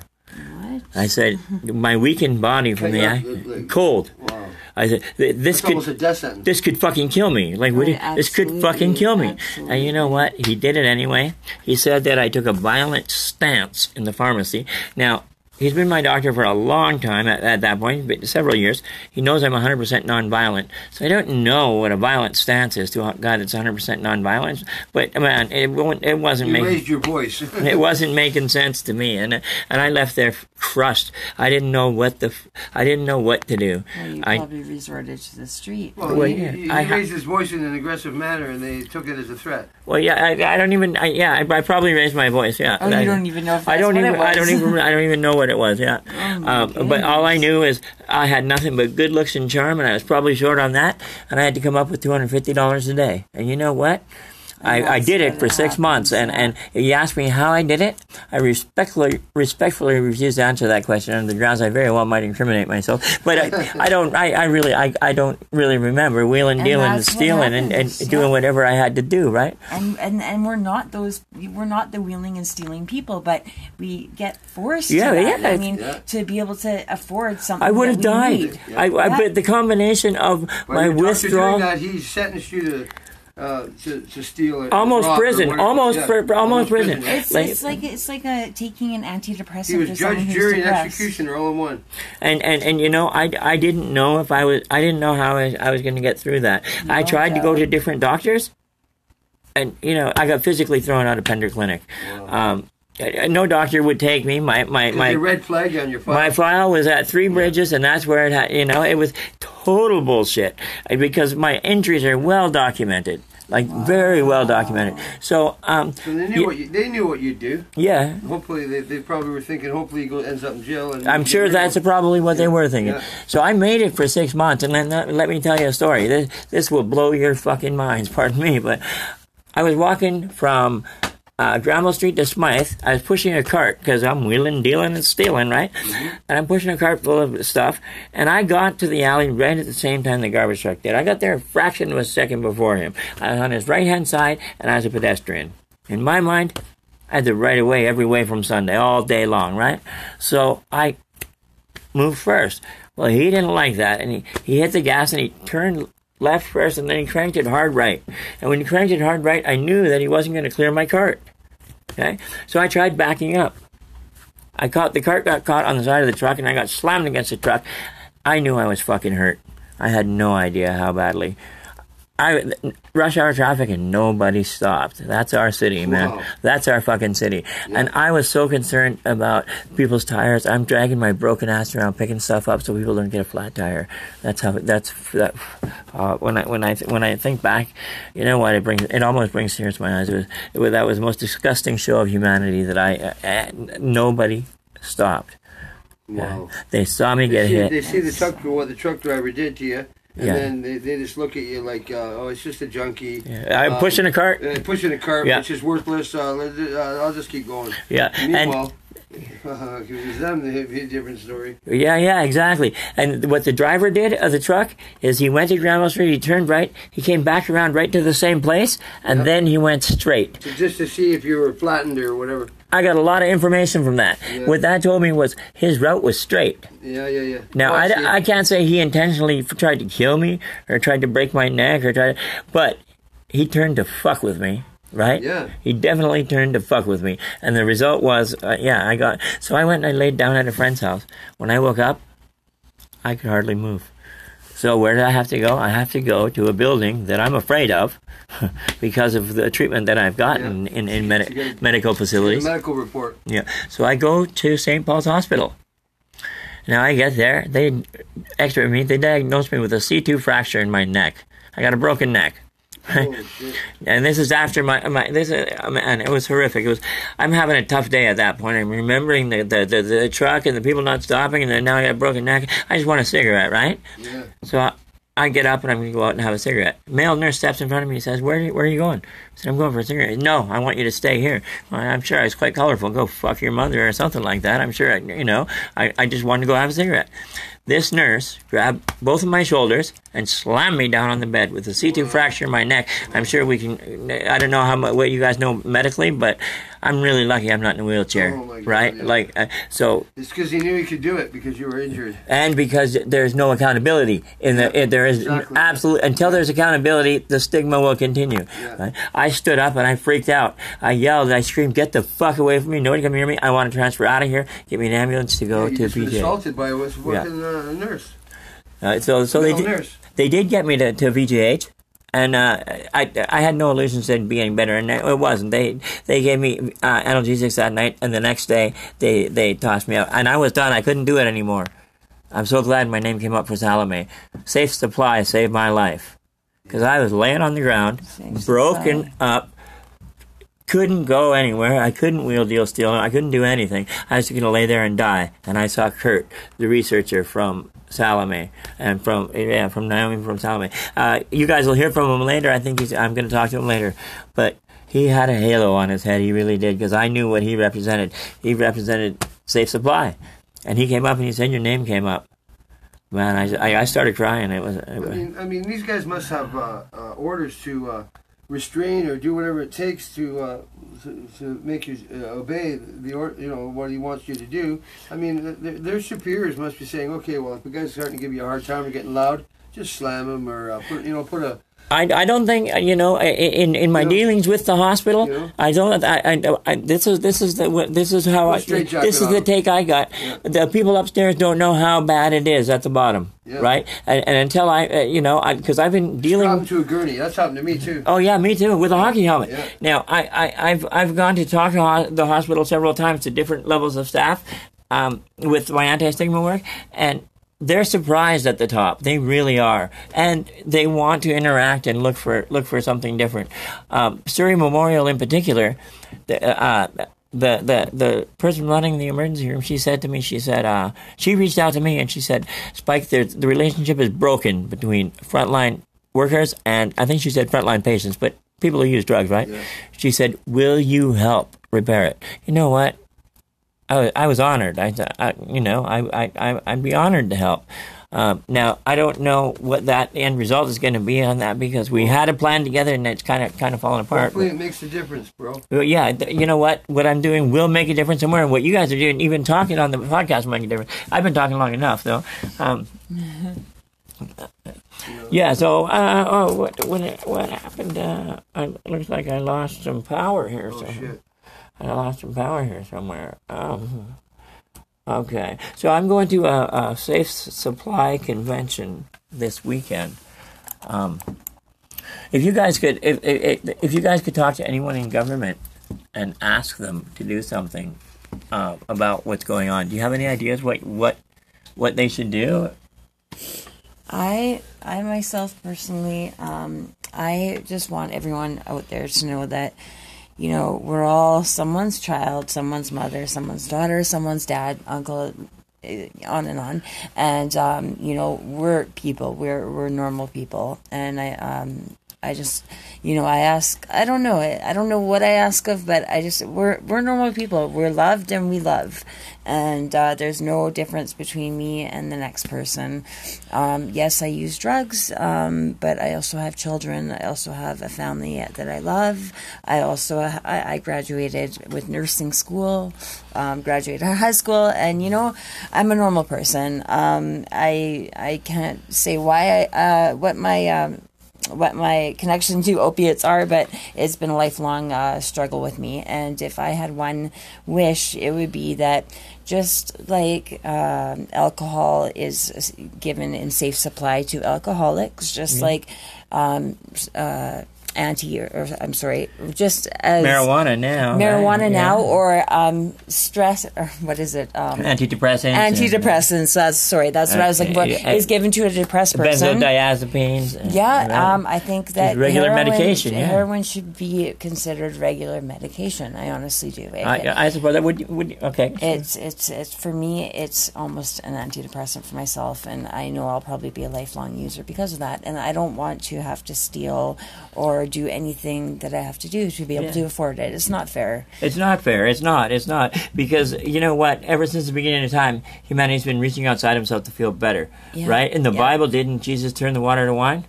C: What?
A: I said, my weakened body from the
B: Cut
A: eye,
B: your leg.
A: cold.
B: Wow.
A: I said, "Th- this
B: It's almost a
A: could
B: death sentence.
A: this could fucking kill me. Like, what?
C: Right,
A: do- this could fucking kill me.
C: absolutely.
A: And you know what? He did it anyway. He said that I took a violent stance in the pharmacy. Now. He's been my doctor for a long time at, at that point, but several years. He knows I'm 100% nonviolent. So I don't know what a violent stance is to a guy that's 100% nonviolent. But, man, it, won't- it wasn't
B: You
A: making
B: raised your voice.
A: it wasn't making sense to me and and I left there crushed I didn't know what the f- I didn't know what to do
C: Well, you
A: I
C: probably resorted to the street.
B: Well,
A: Well,
B: he,
A: yeah,
B: he, he
A: I
B: raised his voice in an aggressive manner, and they took it as a threat.
A: well yeah I, I don't even I, yeah I, I probably raised my voice yeah
C: Oh,
A: I,
C: you don't even know if
A: I don't
C: what
A: even
C: it was.
A: I don't even I don't even know what it was yeah.
C: Oh,
A: um, but all I knew is I had nothing but good looks and charm and I was probably short on that and I had to come up with $250 a day. And you know what I, I did it for six
C: happens,
A: months, and,
C: yeah.
A: and you asked me how I did it. I respectfully respectfully refuse to answer that question on the grounds I very well might incriminate myself. But I, I don't. I, I really I, I don't really remember wheeling,
C: And
A: dealing, and stealing, and, and
C: happens,
A: doing
C: yeah.
A: whatever I had to do. Right?
C: and, and and we're not those we're not the wheeling and stealing people, but we get forced.
A: Yeah,
C: to that.
A: yeah.
C: I mean,
B: Yeah.
C: to be able to afford something.
A: I would have died.
C: need.
A: I, I but the combination of
B: But
A: my
B: your doctor
A: withdrawal.
B: doing that, he sentenced you to uh, to, to steal it.
A: Almost
B: rob or
A: prison,
B: whatever.
A: almost for- almost prison.
B: yeah.
C: It's,
A: Like-
C: it's like it's like a taking an antidepressant.
B: He was
C: for
B: judge, jury, and
C: depressed.
B: executioner all in one.
A: and and and you know I, I didn't know if I was I didn't know how I, I was going to get through that. I tried to go to different doctors, and you know I got physically thrown out of Pender Clinic. Um, no doctor would take me. My my
B: My red flag on your file.
A: my file was at Three Bridges, and that's where it had. You know, it was total bullshit uh, because my injuries are well documented, like very well documented. So um,
B: so they knew
A: Ye-
B: what you, they knew what you'd do.
A: yeah,
B: Hopefully, they, they probably were thinking. Hopefully, he go, ends up in jail. And
A: I'm sure that's probably what they were thinking.
B: Yeah.
A: So I made it for six months, and then let, let me tell you a story. This this will blow your fucking minds. Pardon me, but I was walking from uh, Granville Street to Smithe. I was pushing a cart because I'm wheeling, dealing, and stealing, right? And I'm pushing a cart full of stuff, and I got to the alley right at the same time the garbage truck did. I got there a fraction of a second before him. I was on his right hand side, and I was a pedestrian. In my mind, I had the right of way every way from Sunday, all day long, right? So I moved first. Well, he didn't like that, and he, he hit the gas and he turned left first, and then he cranked it hard right. And when he cranked it hard right, I knew that he wasn't going to clear my cart. Okay, so I tried backing up. I caught the cart got caught on the side of the truck, and I got slammed against the truck. I knew I was fucking hurt. I had no idea how badly. I rush hour traffic and nobody stopped. That's our city, man.
B: Wow.
A: That's our fucking city. And I was so concerned about people's tires. I'm dragging my broken ass around, picking stuff up so people don't get a flat tire. That's how. That's that. Uh, when I when I when I think back, you know what? It brings it almost brings tears to my eyes. It was, it was that was the most disgusting show of humanity that I. Uh, uh, nobody stopped.
B: Wow.
A: They saw me
B: They
A: get
B: see,
A: hit.
B: they see the truck what the truck driver did to you, and
A: Yeah.
B: then they, they just look at you like, uh, oh, it's just a junkie.
A: I'm
B: Uh,
A: pushing a cart.
B: Pushing a cart,
A: Yeah.
B: which is worthless. Uh, uh, I'll just keep going.
A: Yeah, and
B: Meanwhile, uh, if it was them, a different story.
A: Yeah, yeah, exactly. And what the driver did of the truck is he went to Granville Street, he turned right, he came back around right to the same place, and
B: Yep.
A: then he went straight.
B: So just to see if you were flattened or whatever.
A: I got a lot of information from that.
B: Yeah.
A: What that told me was his route was straight.
B: Yeah, yeah, yeah.
A: Now, I,
B: see.
A: I can't say he intentionally tried to kill me or tried to break my neck or tried, but he turned to fuck with me. Right?
B: Yeah.
A: He definitely turned to fuck with me. And the result was, uh, yeah, I got. So I went and I laid down at a friend's house. When I woke up, I could hardly move. So where do I have to go? I have to go to a building that I'm afraid of because of the treatment that I've gotten in, in medi- medical facilities.
B: medical report.
A: Yeah. So I go to St. Paul's Hospital. Now I get there. They x-ray me. They diagnosed me with a C2 fracture in my neck. I got a broken neck. And this is after my my this uh, is and it was horrific. It was I'm having a tough day at that point. I'm remembering the the, the, the truck and the people not stopping, and then now I got a broken neck. I just want a cigarette, right?
B: Yeah.
A: So I, I get up and I'm gonna go out and have a cigarette. Male nurse steps in front of me and says, "Where are you, where are you going?" I said, "I'm going for a cigarette." No, I want you to stay here. Well, I'm sure I was quite colorful. Go fuck your mother or something like that. I'm sure I, you know. I, I just wanted to go have a cigarette. This nurse grabbed both of my shoulders and slammed me down on the bed with a C2 fracture in my neck. I'm sure we can. I don't know how much what you guys know medically, but I'm really lucky I'm not in a wheelchair,
B: Oh my God,
A: right?
B: yeah.
A: Like, uh, so
B: It's because he knew he could do it because you were injured.
A: and because there's no accountability in the
B: Yeah,
A: it, there is
B: exactly.
A: absolute until there's accountability the stigma will continue
B: Yeah.
A: right? i stood up and i freaked out i yelled i screamed get the fuck away from me nobody come near me i want to transfer out of here get me an ambulance to go to pj
B: assaulted by a working uh, nurse.
A: uh, so so they did,
B: nurse.
A: they did get me to, to VGH, and uh, I I had no illusions it'd be any better, and it wasn't. They they gave me uh, analgesics that night, and the next day they they tossed me out, and I was done. I couldn't do it anymore. I'm so glad my name came up for Salome. Safe Supply saved my life because I was laying on the ground,
C: Safe
A: broken
C: Supply.
A: up. Couldn't go anywhere. I couldn't wheel deal steel. I couldn't do anything. I was going to lay there and die. And I saw Kurt, the researcher from Salome, and from yeah, from Naomi from Salome. Uh, you guys will hear from him later. I think he's. I'm going to talk to him later, but he had a halo on his head. He really did because I knew what he represented. He represented Safe Supply, and he came up and he said your name came up. Man, I, I, started crying. It was. It
B: I mean, I mean, these guys must have uh, uh, orders to uh, restrain or do whatever it takes to uh, to, to make you uh, obey the or you know what he wants you to do. I mean, th- their, superiors must be saying, okay, well, if the guy's starting to give you a hard time or getting loud, just slam him or uh, put you know put a
A: I, I don't think uh, you know in in my
B: know,
A: dealings with the hospital. I don't I, I, I this is this is the this is how I this is the take I got
B: Yeah.
A: the people upstairs don't know how bad it is at the bottom
B: Yeah.
A: right and, and until I uh, you know because I've been dealing
B: happened to a gurney. That's happened to me too.
A: Oh yeah, me too. With a hockey helmet. Now, I, I, I've, I've gone to talk to ho- the hospital several times to different levels of staff um, with my anti-stigma work, and they're surprised at the top. They really are, and they want to interact and look for look for something different. Um, Surrey Memorial, in particular, the, uh, the the the person running the emergency room, she said to me, she said, uh, she reached out to me and she said, Spike, there's, the relationship is broken between frontline workers and I think she said frontline patients, but people who use drugs, right?
B: Yeah.
A: She said, "Will you help repair it?" You know what? I was, I was honored. I, I you know, I, I, I, I'd be honored to help. Um, now, I don't know what that end result is going to be on that because we had a plan together and it's kind of kind of falling apart.
B: Hopefully, it makes a difference, bro.
A: Well, yeah, th- you know what? What I'm doing will make a difference somewhere. And what you guys are doing, even talking on the podcast, will make a difference. I've been talking long enough, though. Um, yeah. So, uh, oh, what what what happened? Uh, it looks like I lost some power here.
B: Oh
A: somewhere.
B: shit.
A: I lost some power here somewhere. Um, okay, so I'm going to a, a safe supply convention this weekend. Um, if you guys could, if, if if you guys could talk to anyone in government and ask them to do something uh, about what's going on, do you have any ideas what what what they should do?
C: I I myself personally, um, I just want everyone out there to know that, you know, we're all someone's child, someone's mother, someone's daughter, someone's dad, uncle, eh, on and on, and um, you know, we're people, we're we're normal people, and I um. I just, you know, I ask. I don't know. I, I don't know what I ask of, but I just we're we're normal people. We're loved and we love, and uh, there's no difference between me and the next person. Um, yes, I use drugs, um, but I also have children. I also have a family that I love. I also I, I graduated with nursing school, um, graduated high school, and you know, I'm a normal person. Um, I I can't say why I uh, what my um, what my connection to opiates are, but it's been a lifelong uh, struggle with me. And if I had one wish, it would be that just like um, alcohol is given in safe supply to alcoholics, just like um, uh, anti, or, I'm sorry, just as
A: Marijuana now.
C: marijuana
A: right?
C: now,
A: Yeah.
C: or um, stress, or what is it? Um,
A: antidepressants.
C: antidepressants. That's sorry. That's what I was looking for.
A: Uh,
C: Is given to a depressed person.
A: Benzodiazepines.
C: Yeah, um, I think that
A: regular
C: heroin,
A: medication, yeah.
C: Heroin should be considered regular medication. I honestly do. It-
A: I, I suppose that would would okay.
C: it's it's it's for me. It's almost an antidepressant for myself, and I know I'll probably be a lifelong user because of that. And I don't want to have to steal or do anything that I have to do to be able
A: Yeah.
C: to afford it. It's not fair.
A: It's not fair. It's not. It's not. Because you know what? Ever since the beginning of time, humanity's been reaching outside himself to feel better.
C: Yeah.
A: Right? In the
C: Yeah.
A: Bible, didn't Jesus turn the water to wine?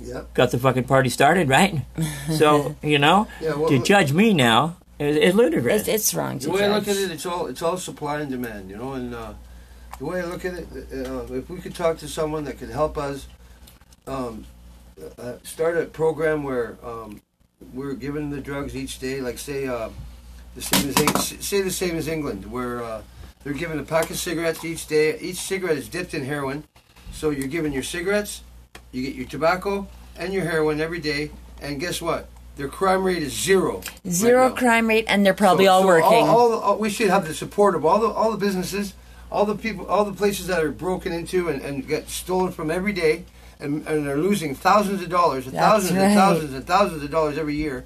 B: Yep.
A: Got the fucking party started, right? so, you know,
B: Yeah, well,
A: to judge me now is, is ludicrous.
C: It's, it's wrong to
B: The way I look at it, it's all it's all supply and demand, you know. And uh, the way I look at it, uh, if we could talk to someone that could help us um, uh, start a program where um, we're given the drugs each day, like say uh, the same as say the same as England, where uh, they're given a pack of cigarettes each day. Each cigarette is dipped in heroin, so you're given your cigarettes, you get your tobacco and your heroin every day. And guess what? Their crime rate is zero.
C: Zero
B: now.
C: crime rate, and they're probably
B: So-
C: all
B: so
C: working.
B: All, all, all- we should have the support of all the all the businesses, all the people, all the places that are broken into and, and get stolen from every day, and, and are losing thousands of dollars, thousands
C: right.
B: and thousands and thousands of dollars every year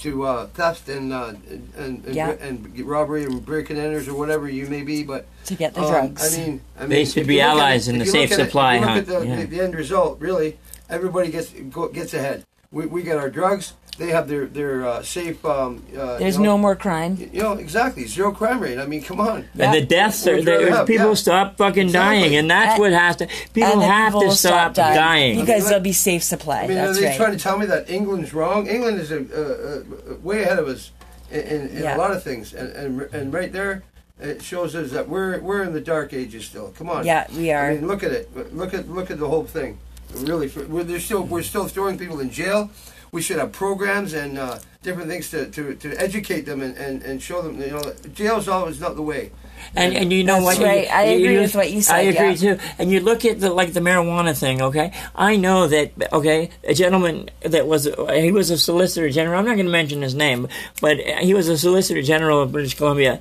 B: to uh, theft and uh, and and,
C: Yeah.
B: and robbery and break and enters or whatever you may be. But
C: to get the
B: um,
C: drugs.
B: I mean, I mean,
A: They should be
B: you look at
A: allies in the safe
B: at it- if
A: supply
B: you look
A: hunt,
B: at the,
A: yeah.
B: the, the end result, really, everybody gets gets ahead. We, we get our drugs. They have their their uh, safe. Um, uh,
C: There's
B: you know,
C: no more crime.
B: you know exactly zero crime rate. I mean, come on.
C: Yeah.
A: And the deaths are there.
B: have,
A: People
B: yeah.
A: stop fucking
B: Exactly.
A: dying, and that's
C: And-
A: what has to. People have
C: people
A: to
C: will
A: stop
C: dying,
A: dying.
C: because
B: Let-
C: there'll be safe supply.
B: I mean,
C: That's
B: are they
C: right.
B: trying to tell me that England's wrong? England is a, uh, way ahead of us in, in, in
C: Yeah.
B: a lot of things, and, and and right there, it shows us that we're we're in the dark ages still. Come on.
C: yeah, we are.
B: I mean, look at it. Look at look at the whole thing. Really, we're they're still we're still throwing people in jail. We should have programs and uh, different things to, to, to educate them and, and, and show them. You know, jail's always not the way.
A: And and you know
C: That's
A: what?
C: right. I agree with what you said,
A: I agree
C: yeah.
A: too. And you look at the like the marijuana thing. Okay, I know that. Okay, a gentleman that was he was a solicitor general. I'm not going to mention his name, but he was a solicitor general of British Columbia.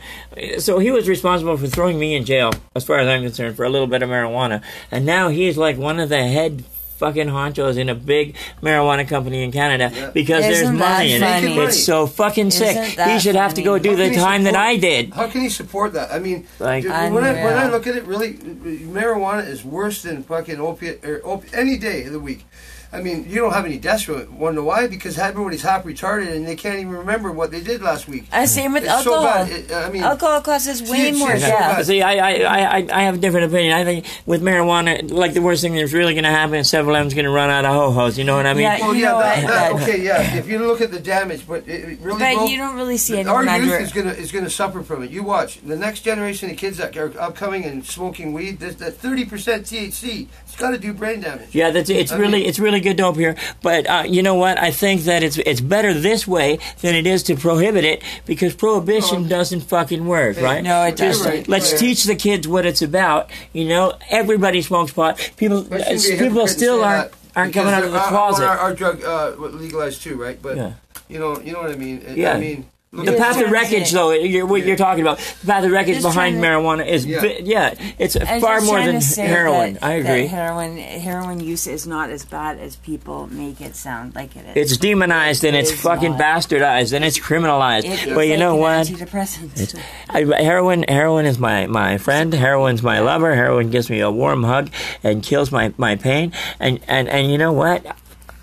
A: So he was responsible for throwing me in jail, as far as I'm concerned, for a little bit of marijuana. And now he's like one of the head. Fucking honchos in a big marijuana company in Canada
B: Yeah.
A: because there's
C: Isn't that
A: money in
C: funny?
A: it. It's so fucking sick.
C: Isn't that
A: He should have to go do the
B: can he
A: time that I did.
B: How can he support that? I mean,
A: Like-
B: dude, when I when I look at it, really, marijuana is worse than fucking opiate or opi- any day of the week. I mean, you don't have any deaths from it. Wonder why? Because everybody's half retarded and they can't even remember what they did last week.
C: Uh, same with
B: It's so
C: alcohol.
B: bad. It- I mean,
C: alcohol causes way
B: Huge,
C: more
B: huge,
C: death.
B: huge.
A: See, I, I, I, I- I have a different opinion. I think with marijuana, like the worst thing that's really going to happen is 7-Eleven's going to run out of ho-hos. You know what I mean?
C: Yeah,
B: well,
C: you
B: yeah,
C: know
B: that,
C: what?
B: that-
C: That-
B: okay, yeah. If you look at the damage, but it, it really,
C: But
B: bro,
C: you don't really see
B: it.
C: our
B: youth is gonna is gonna suffer from it. You watch the next generation of kids that are upcoming and smoking weed. There's that thirty percent THC. It's got to do brain damage.
A: Yeah, that's it's
B: I
A: really
B: mean-
A: it's really good dope here. But uh, you know what? I think that it's it's better this way than it is to prohibit it because prohibition
B: No.
A: doesn't fucking work, right?
C: No, it doesn't.
B: Right,
A: let's
B: right.
A: teach the kids what it's about. You know, everybody smokes pot. People
B: But I shouldn't be a
A: people still aren't
B: that
A: aren't
B: because
A: coming out of the
B: I- I
A: closet.
B: want Our, our drug uh, legalized too, right? But
A: Yeah.
B: you know, you know what I mean. I-
A: Yeah.
B: I mean, look
A: The
B: at-
A: path of wreckage,
C: say-
A: though, you're, what
B: Yeah.
A: you're talking about, the path of wreckage
C: Just
A: behind
C: trying
A: marijuana is,
B: Yeah.
A: yeah, yeah it's far more than heroin.
C: that-
A: I agree.
C: heroin heroin use is not as bad as people make it sound like it is.
A: It's demonized and it's
C: It's
A: fucking
C: not.
A: bastardized and it's criminalized.
C: It is
A: well, you
C: like
A: know
C: an
A: what?
C: Antidepressant.
A: I, heroin, heroin is my, my friend. Heroin's my lover. Heroin gives me a warm hug and kills my, my pain. And, and, and you know what?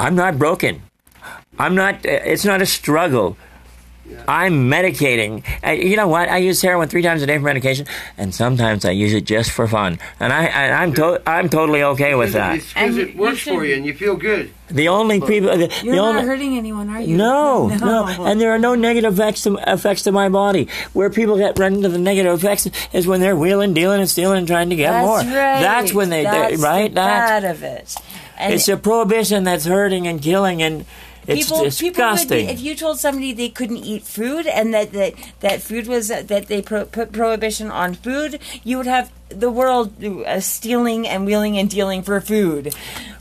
A: I'm not broken. I'm not. It's not a struggle. I'm medicating. And you know what? I use heroin three times a day for medication, and sometimes I use it just for fun. And I, and I'm to, I'm totally okay with that.
B: It's because it works
C: you
B: for you and you feel good.
A: The only people, the,
C: You're
A: the
C: not
A: only,
C: hurting anyone, are you?
A: No, no, and there are no negative effects to, effects to my body. Where people get run into the negative effects is when they're wheeling, dealing, and stealing, and trying to get
C: That's
A: more.
C: right.
A: That's when they,
C: That's
A: do right.
C: The
A: That's
C: bad of it. And
A: it's a prohibition that's hurting and killing, and it's
C: people,
A: disgusting.
C: People would be, if you told somebody they couldn't eat food and that that, that food was that they pro, put prohibition on food, you would have the world uh, stealing and wheeling and dealing for food.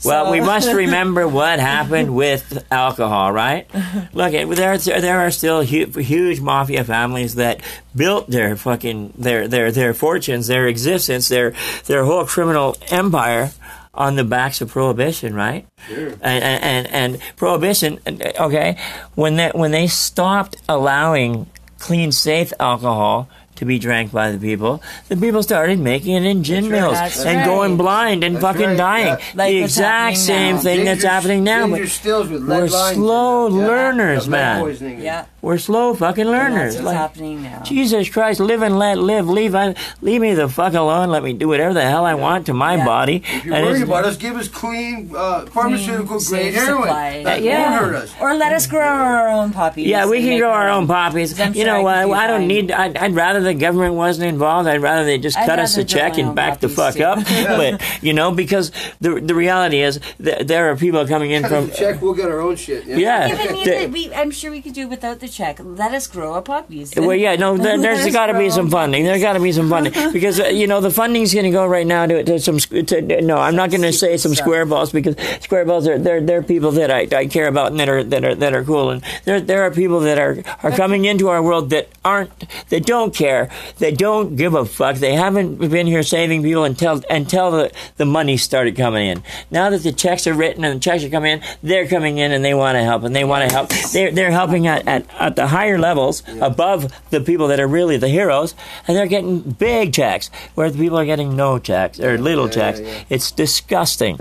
A: Well, we must remember what happened with alcohol, right? Look, there there are still hu- huge mafia families that built their fucking their their their fortunes, their existence, their their whole criminal empire on the backs of prohibition, right?
B: Sure.
A: And and and, and prohibition, okay, when they when they stopped allowing clean, safe alcohol to be drank by the people, the people started making it in gin
B: That's right.
A: mills
C: That's
A: and
C: right.
A: going blind and
B: That's
A: fucking
B: right,
A: dying.
B: yeah.
C: Like
A: the exact same
C: now.
A: thing that's happening now. But
B: stills with
A: we're
B: lead lines in
A: slow
B: them. Yeah.
A: learners,
B: Lead
A: man.
C: Yeah.
A: We're slow fucking learners.
C: That's what's
A: Like,
C: happening now.
A: Jesus Christ, live and let live. Leave, I, leave me the fuck alone. Let me do whatever the hell I want to my
C: Yeah.
A: body.
B: If you're
A: And
B: worried about us, give us clean uh, pharmaceutical
C: Clean,
B: grade heroin.
C: supply.
B: That
A: Yeah.
B: won't hurt us.
C: Or let us grow our own poppies.
A: Yeah, we can grow our own poppies.
C: I'm
A: You know,
C: I,
A: I, I don't need. I'd, I'd rather the government wasn't involved. I'd rather they just
C: I'd
A: cut us a check and back the fuck
C: too.
A: up. but you know, because the the reality is that there are people coming in
B: Cut
A: from.
B: check, we'll get our own shit. Yeah.
A: Yeah,
C: Even need
A: the-
C: it, we, I'm sure we could do without the check. Let us grow our poppies.
A: Well, yeah, no, there,
C: us
A: got to be some funding. There's got to be some funding because uh, you know the funding's going to go right now to, to some. To, no, I'm not going to say some square balls because square balls are they're they're people that I, I care about and that are that are that are cool and there there are people that are are coming into our world that aren't that don't care that don't give a fuck. They haven't been here saving people until until the the money started coming in. Now that the checks are written and the checks are coming in, they're coming in and they want to help and they want to help. They're they're helping at, at at the higher levels above the people that are really the heroes, and they're getting big checks where the people are getting no checks or little
B: yeah,
A: checks.
B: yeah.
A: It's disgusting.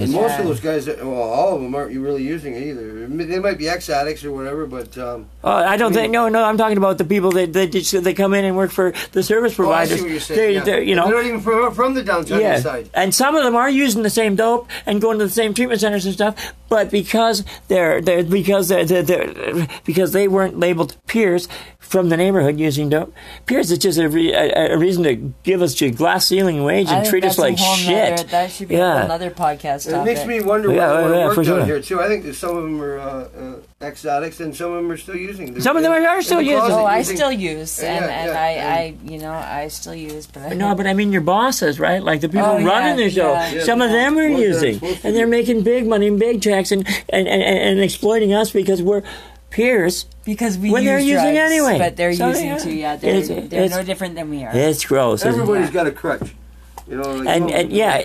B: And most of those guys, well, all of them aren't you really using it either. They might be ex addicts or whatever, but um,
A: Oh, I don't think no, no. I'm talking about the people that that just, they come in and work for the service
B: oh, I
A: providers.
B: see what you're
A: They're-
B: saying. yeah.
A: they're, you know,
B: they're not even from, from the downtown
A: yeah,
B: side.
A: and some of them are using the same dope and going to the same treatment centers and stuff. But because they're they're because they're, they're, they're because they weren't labeled peers from the neighborhood using dope, peers it's just a, re, a, a reason to give us a glass ceiling wage and treat us like shit.
C: nother- that should be a
A: Yeah.
C: whole another podcast
B: It makes me wonder
A: Yeah,
B: why they
A: yeah,
B: want
A: yeah,
B: to work
A: for
B: down
A: sure.
B: here too. I think that some of them are uh, uh, ex addicts and some of them are still using. They're-
A: Some of them
B: they're
A: are still
B: the
A: using.
C: Oh, I
B: using-
C: still use, and,
B: yeah,
C: and
B: yeah,
C: I,
B: and-
C: I, you know, I still use, but I,
A: No, but I mean your bosses, right? Like the people
C: Oh, yeah,
A: running the show.
C: yeah.
B: Yeah,
A: Some of them are
B: ones that are
A: using, and they're making big money, and big checks, and and, and, and exploiting us because we're peers.
C: because we
A: When
C: use
A: they're using
C: drugs,
A: anyway.
C: but they're
A: So,
C: using
A: yeah.
C: too. Yeah, they're,
A: It's-
C: they're
A: it's-
C: no different than we are.
A: It's gross. isn't it?
B: Everybody's got a crutch. You know, like
A: and
B: oh,
A: and yeah,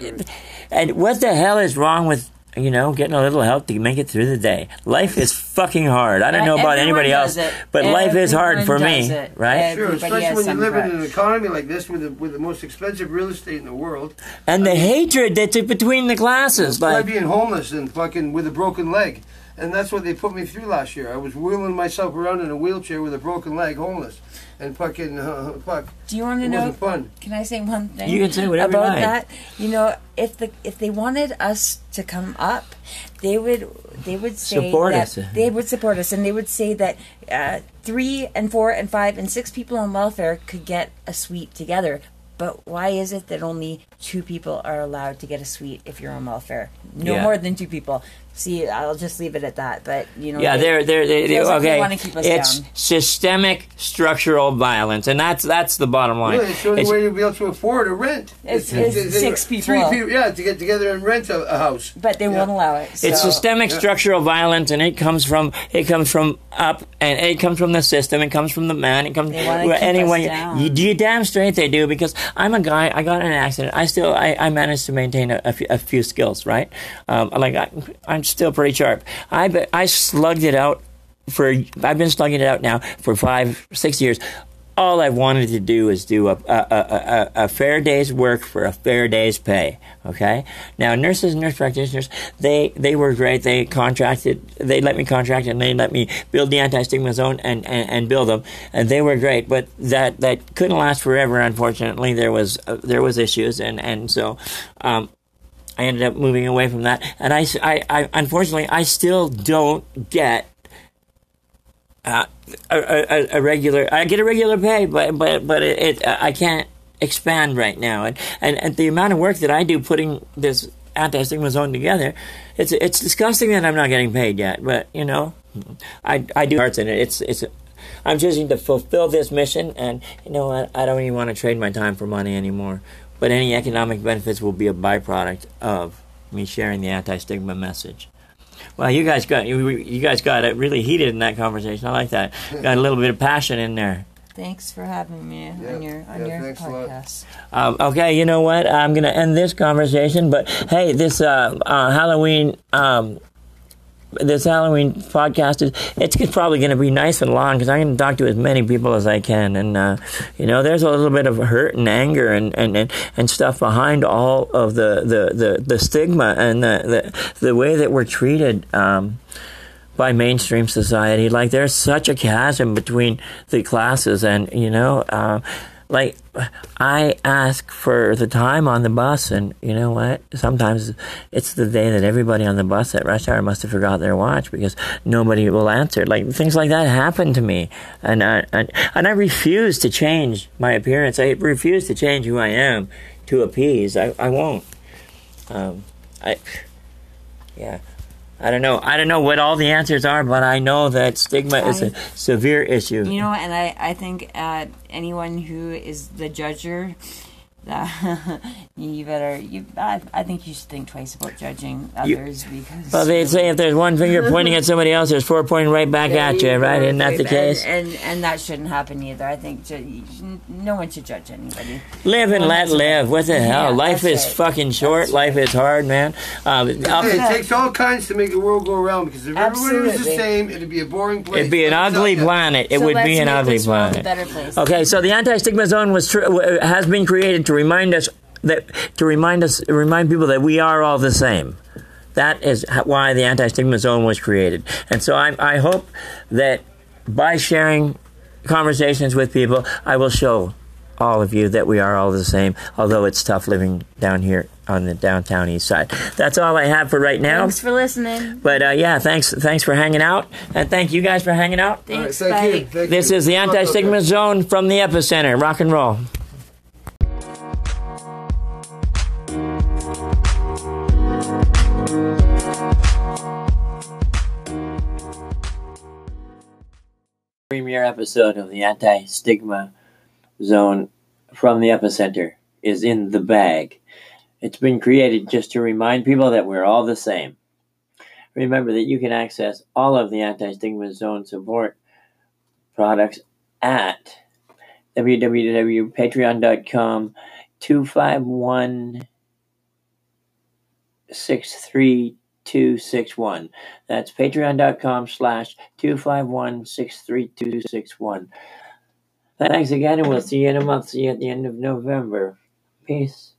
A: and what the hell is wrong with you know getting a little help to make it through the day? Life is fucking hard. I don't know about
C: Everyone
A: anybody else,
C: it.
A: but life is hard for me,
C: it.
A: right?
B: Sure,
C: Everybody
B: especially when you
C: some
B: live in an economy like this with the, with the most expensive real estate in the world.
A: And the hatred that's between the classes,
B: By
A: like
B: being homeless and fucking with a broken leg. And that's what they put me through last year. I was wheeling myself around in a wheelchair with a broken leg, homeless. And fucking, uh, fuck.
C: Do you want to
B: It
C: know?
B: wasn't fun.
C: Can I say one thing?
A: You can say whatever you
C: about
A: like.
C: that. You know, if the if they wanted us to come up, they would they would say
A: Support
C: that
A: us.
C: they would support us, and they would say that uh, three and four and five and six people on welfare could get a suite together. But why is it that only two people are allowed to get a suite if you're on welfare? Mm. No
A: Yeah.
C: more than two people. See, I'll just leave it at that. But you know,
A: Yeah,
C: they-
A: they're they're they, they,
C: feels like they
A: okay.
C: wanna keep us
A: it's
C: down.
A: systemic structural violence, and that's that's the bottom line.
B: Really, it's the only
A: It's-
B: way you'll be able to afford a rent.
C: It's- it's six
B: Three
C: people.
B: people, yeah, to get together and rent a, a house.
C: but they
B: Yeah.
C: won't allow it.
A: It's systemic
B: yeah.
A: structural violence, and it comes from it comes from up, and it comes from the system. It comes from the man. It comes
C: They wanna
A: well,
C: keep us down.
A: You, you damn straight they do because I'm a guy. I got in an accident. I still I, I managed to maintain a, few, few skills. Right, um, like I, I'm still pretty sharp. I I slugged it out for I've been slugging it out now for five six years. All I wanted to do is do a, a, a, a, fair day's work for a fair day's pay. Okay. Now nurses and nurse practitioners, they they were great. They contracted. They let me contract and they let me build the anti stigma zone and, and, and build them, and they were great. But that that couldn't last forever. Unfortunately, there was uh, there was issues, and and so. Um, I ended up moving away from that, and I, I, I unfortunately, I still don't get uh, a, a, regular. I get a regular pay, but but but it, it I can't expand right now, and, and and the amount of work that I do putting this anti stigma zone together, it's it's disgusting that I'm not getting paid yet. But you know, I I do parts in it. It's it's. I'm choosing to fulfill this mission, and you know what? I don't even want to trade my time for money anymore. But any economic benefits will be a byproduct of me sharing the anti-stigma message. Well, you guys got you, you guys got it really heated in that conversation. I like that. Got a little bit of passion in there.
C: Thanks for having me
B: Yeah,
C: on your on
B: yeah,
C: your
B: thanks a lot.
C: podcast.
A: Um, okay, you know what? I'm gonna end this conversation, but hey, this uh, uh, Halloween um, this Halloween podcast is it's probably going to be nice and long because I'm going to talk to as many people as I can, and uh, you know, there's a little bit of hurt and anger and and, and, and stuff behind all of the the, the, the stigma and the, the the way that we're treated. Um, by mainstream society, like there's such a chasm between the classes, and you know, uh, like I ask for the time on the bus, and you know what? Sometimes it's the day that everybody on the bus at rush hour must have forgot their watch because nobody will answer. Like things like that happen to me, and I, and, and I refuse to change my appearance. I refuse to change who I am to appease. I I won't. Um, I yeah. I don't know. I don't know what all the answers are, but I know that stigma is a severe issue.
C: You know, and I, I think uh, anyone who is the judger uh, you better you I, I think you should think twice about judging others because
A: Well, they say if there's one finger pointing at somebody else, there's four pointing right back
C: Yeah,
A: at you, right? Isn't that the
C: and-
A: case?
C: And, and that shouldn't happen either. I think ju- no one should judge anybody.
A: Live and
C: Well,
A: let live. What the
C: Yeah,
A: hell? Life is
C: right.
A: fucking short.
C: That's
A: Life
C: right.
A: is hard, man. Um, I'll-
B: it takes all kinds to make the world go around because if everybody was the same, it'd be a boring place.
A: it'd be an
B: Let me tell
A: ugly planet. It
C: So
A: would be an ugly planet.
C: a better place.
A: Okay, so the anti-stigma zone was tr- has been created to remind us that to remind us remind people that we are all the same. That is why the anti-stigma zone was created. And so I, I hope that by sharing conversations with people, I will show all of you that we are all the same. Although it's tough living down here on the downtown east side. That's all I have for right now.
C: Thanks for listening.
A: But uh, yeah, thanks thanks for hanging out, and thank you guys for hanging out.
B: All right,
C: Thanks.
B: thank you. Thank
A: This
B: you.
A: is the Anti Stigma Zone from the Epicenter. Rock and roll. Premier episode of the Anti Stigma Zone from the Epicenter is in the bag. It's been created just to remind people that we're all the same. Remember that you can access all of the Anti Stigma Zone support products at www.patreon.com 251 63261. That's patreon.com slash 251 Thanks again, and we'll see you in a month. See you at the end of November. Peace.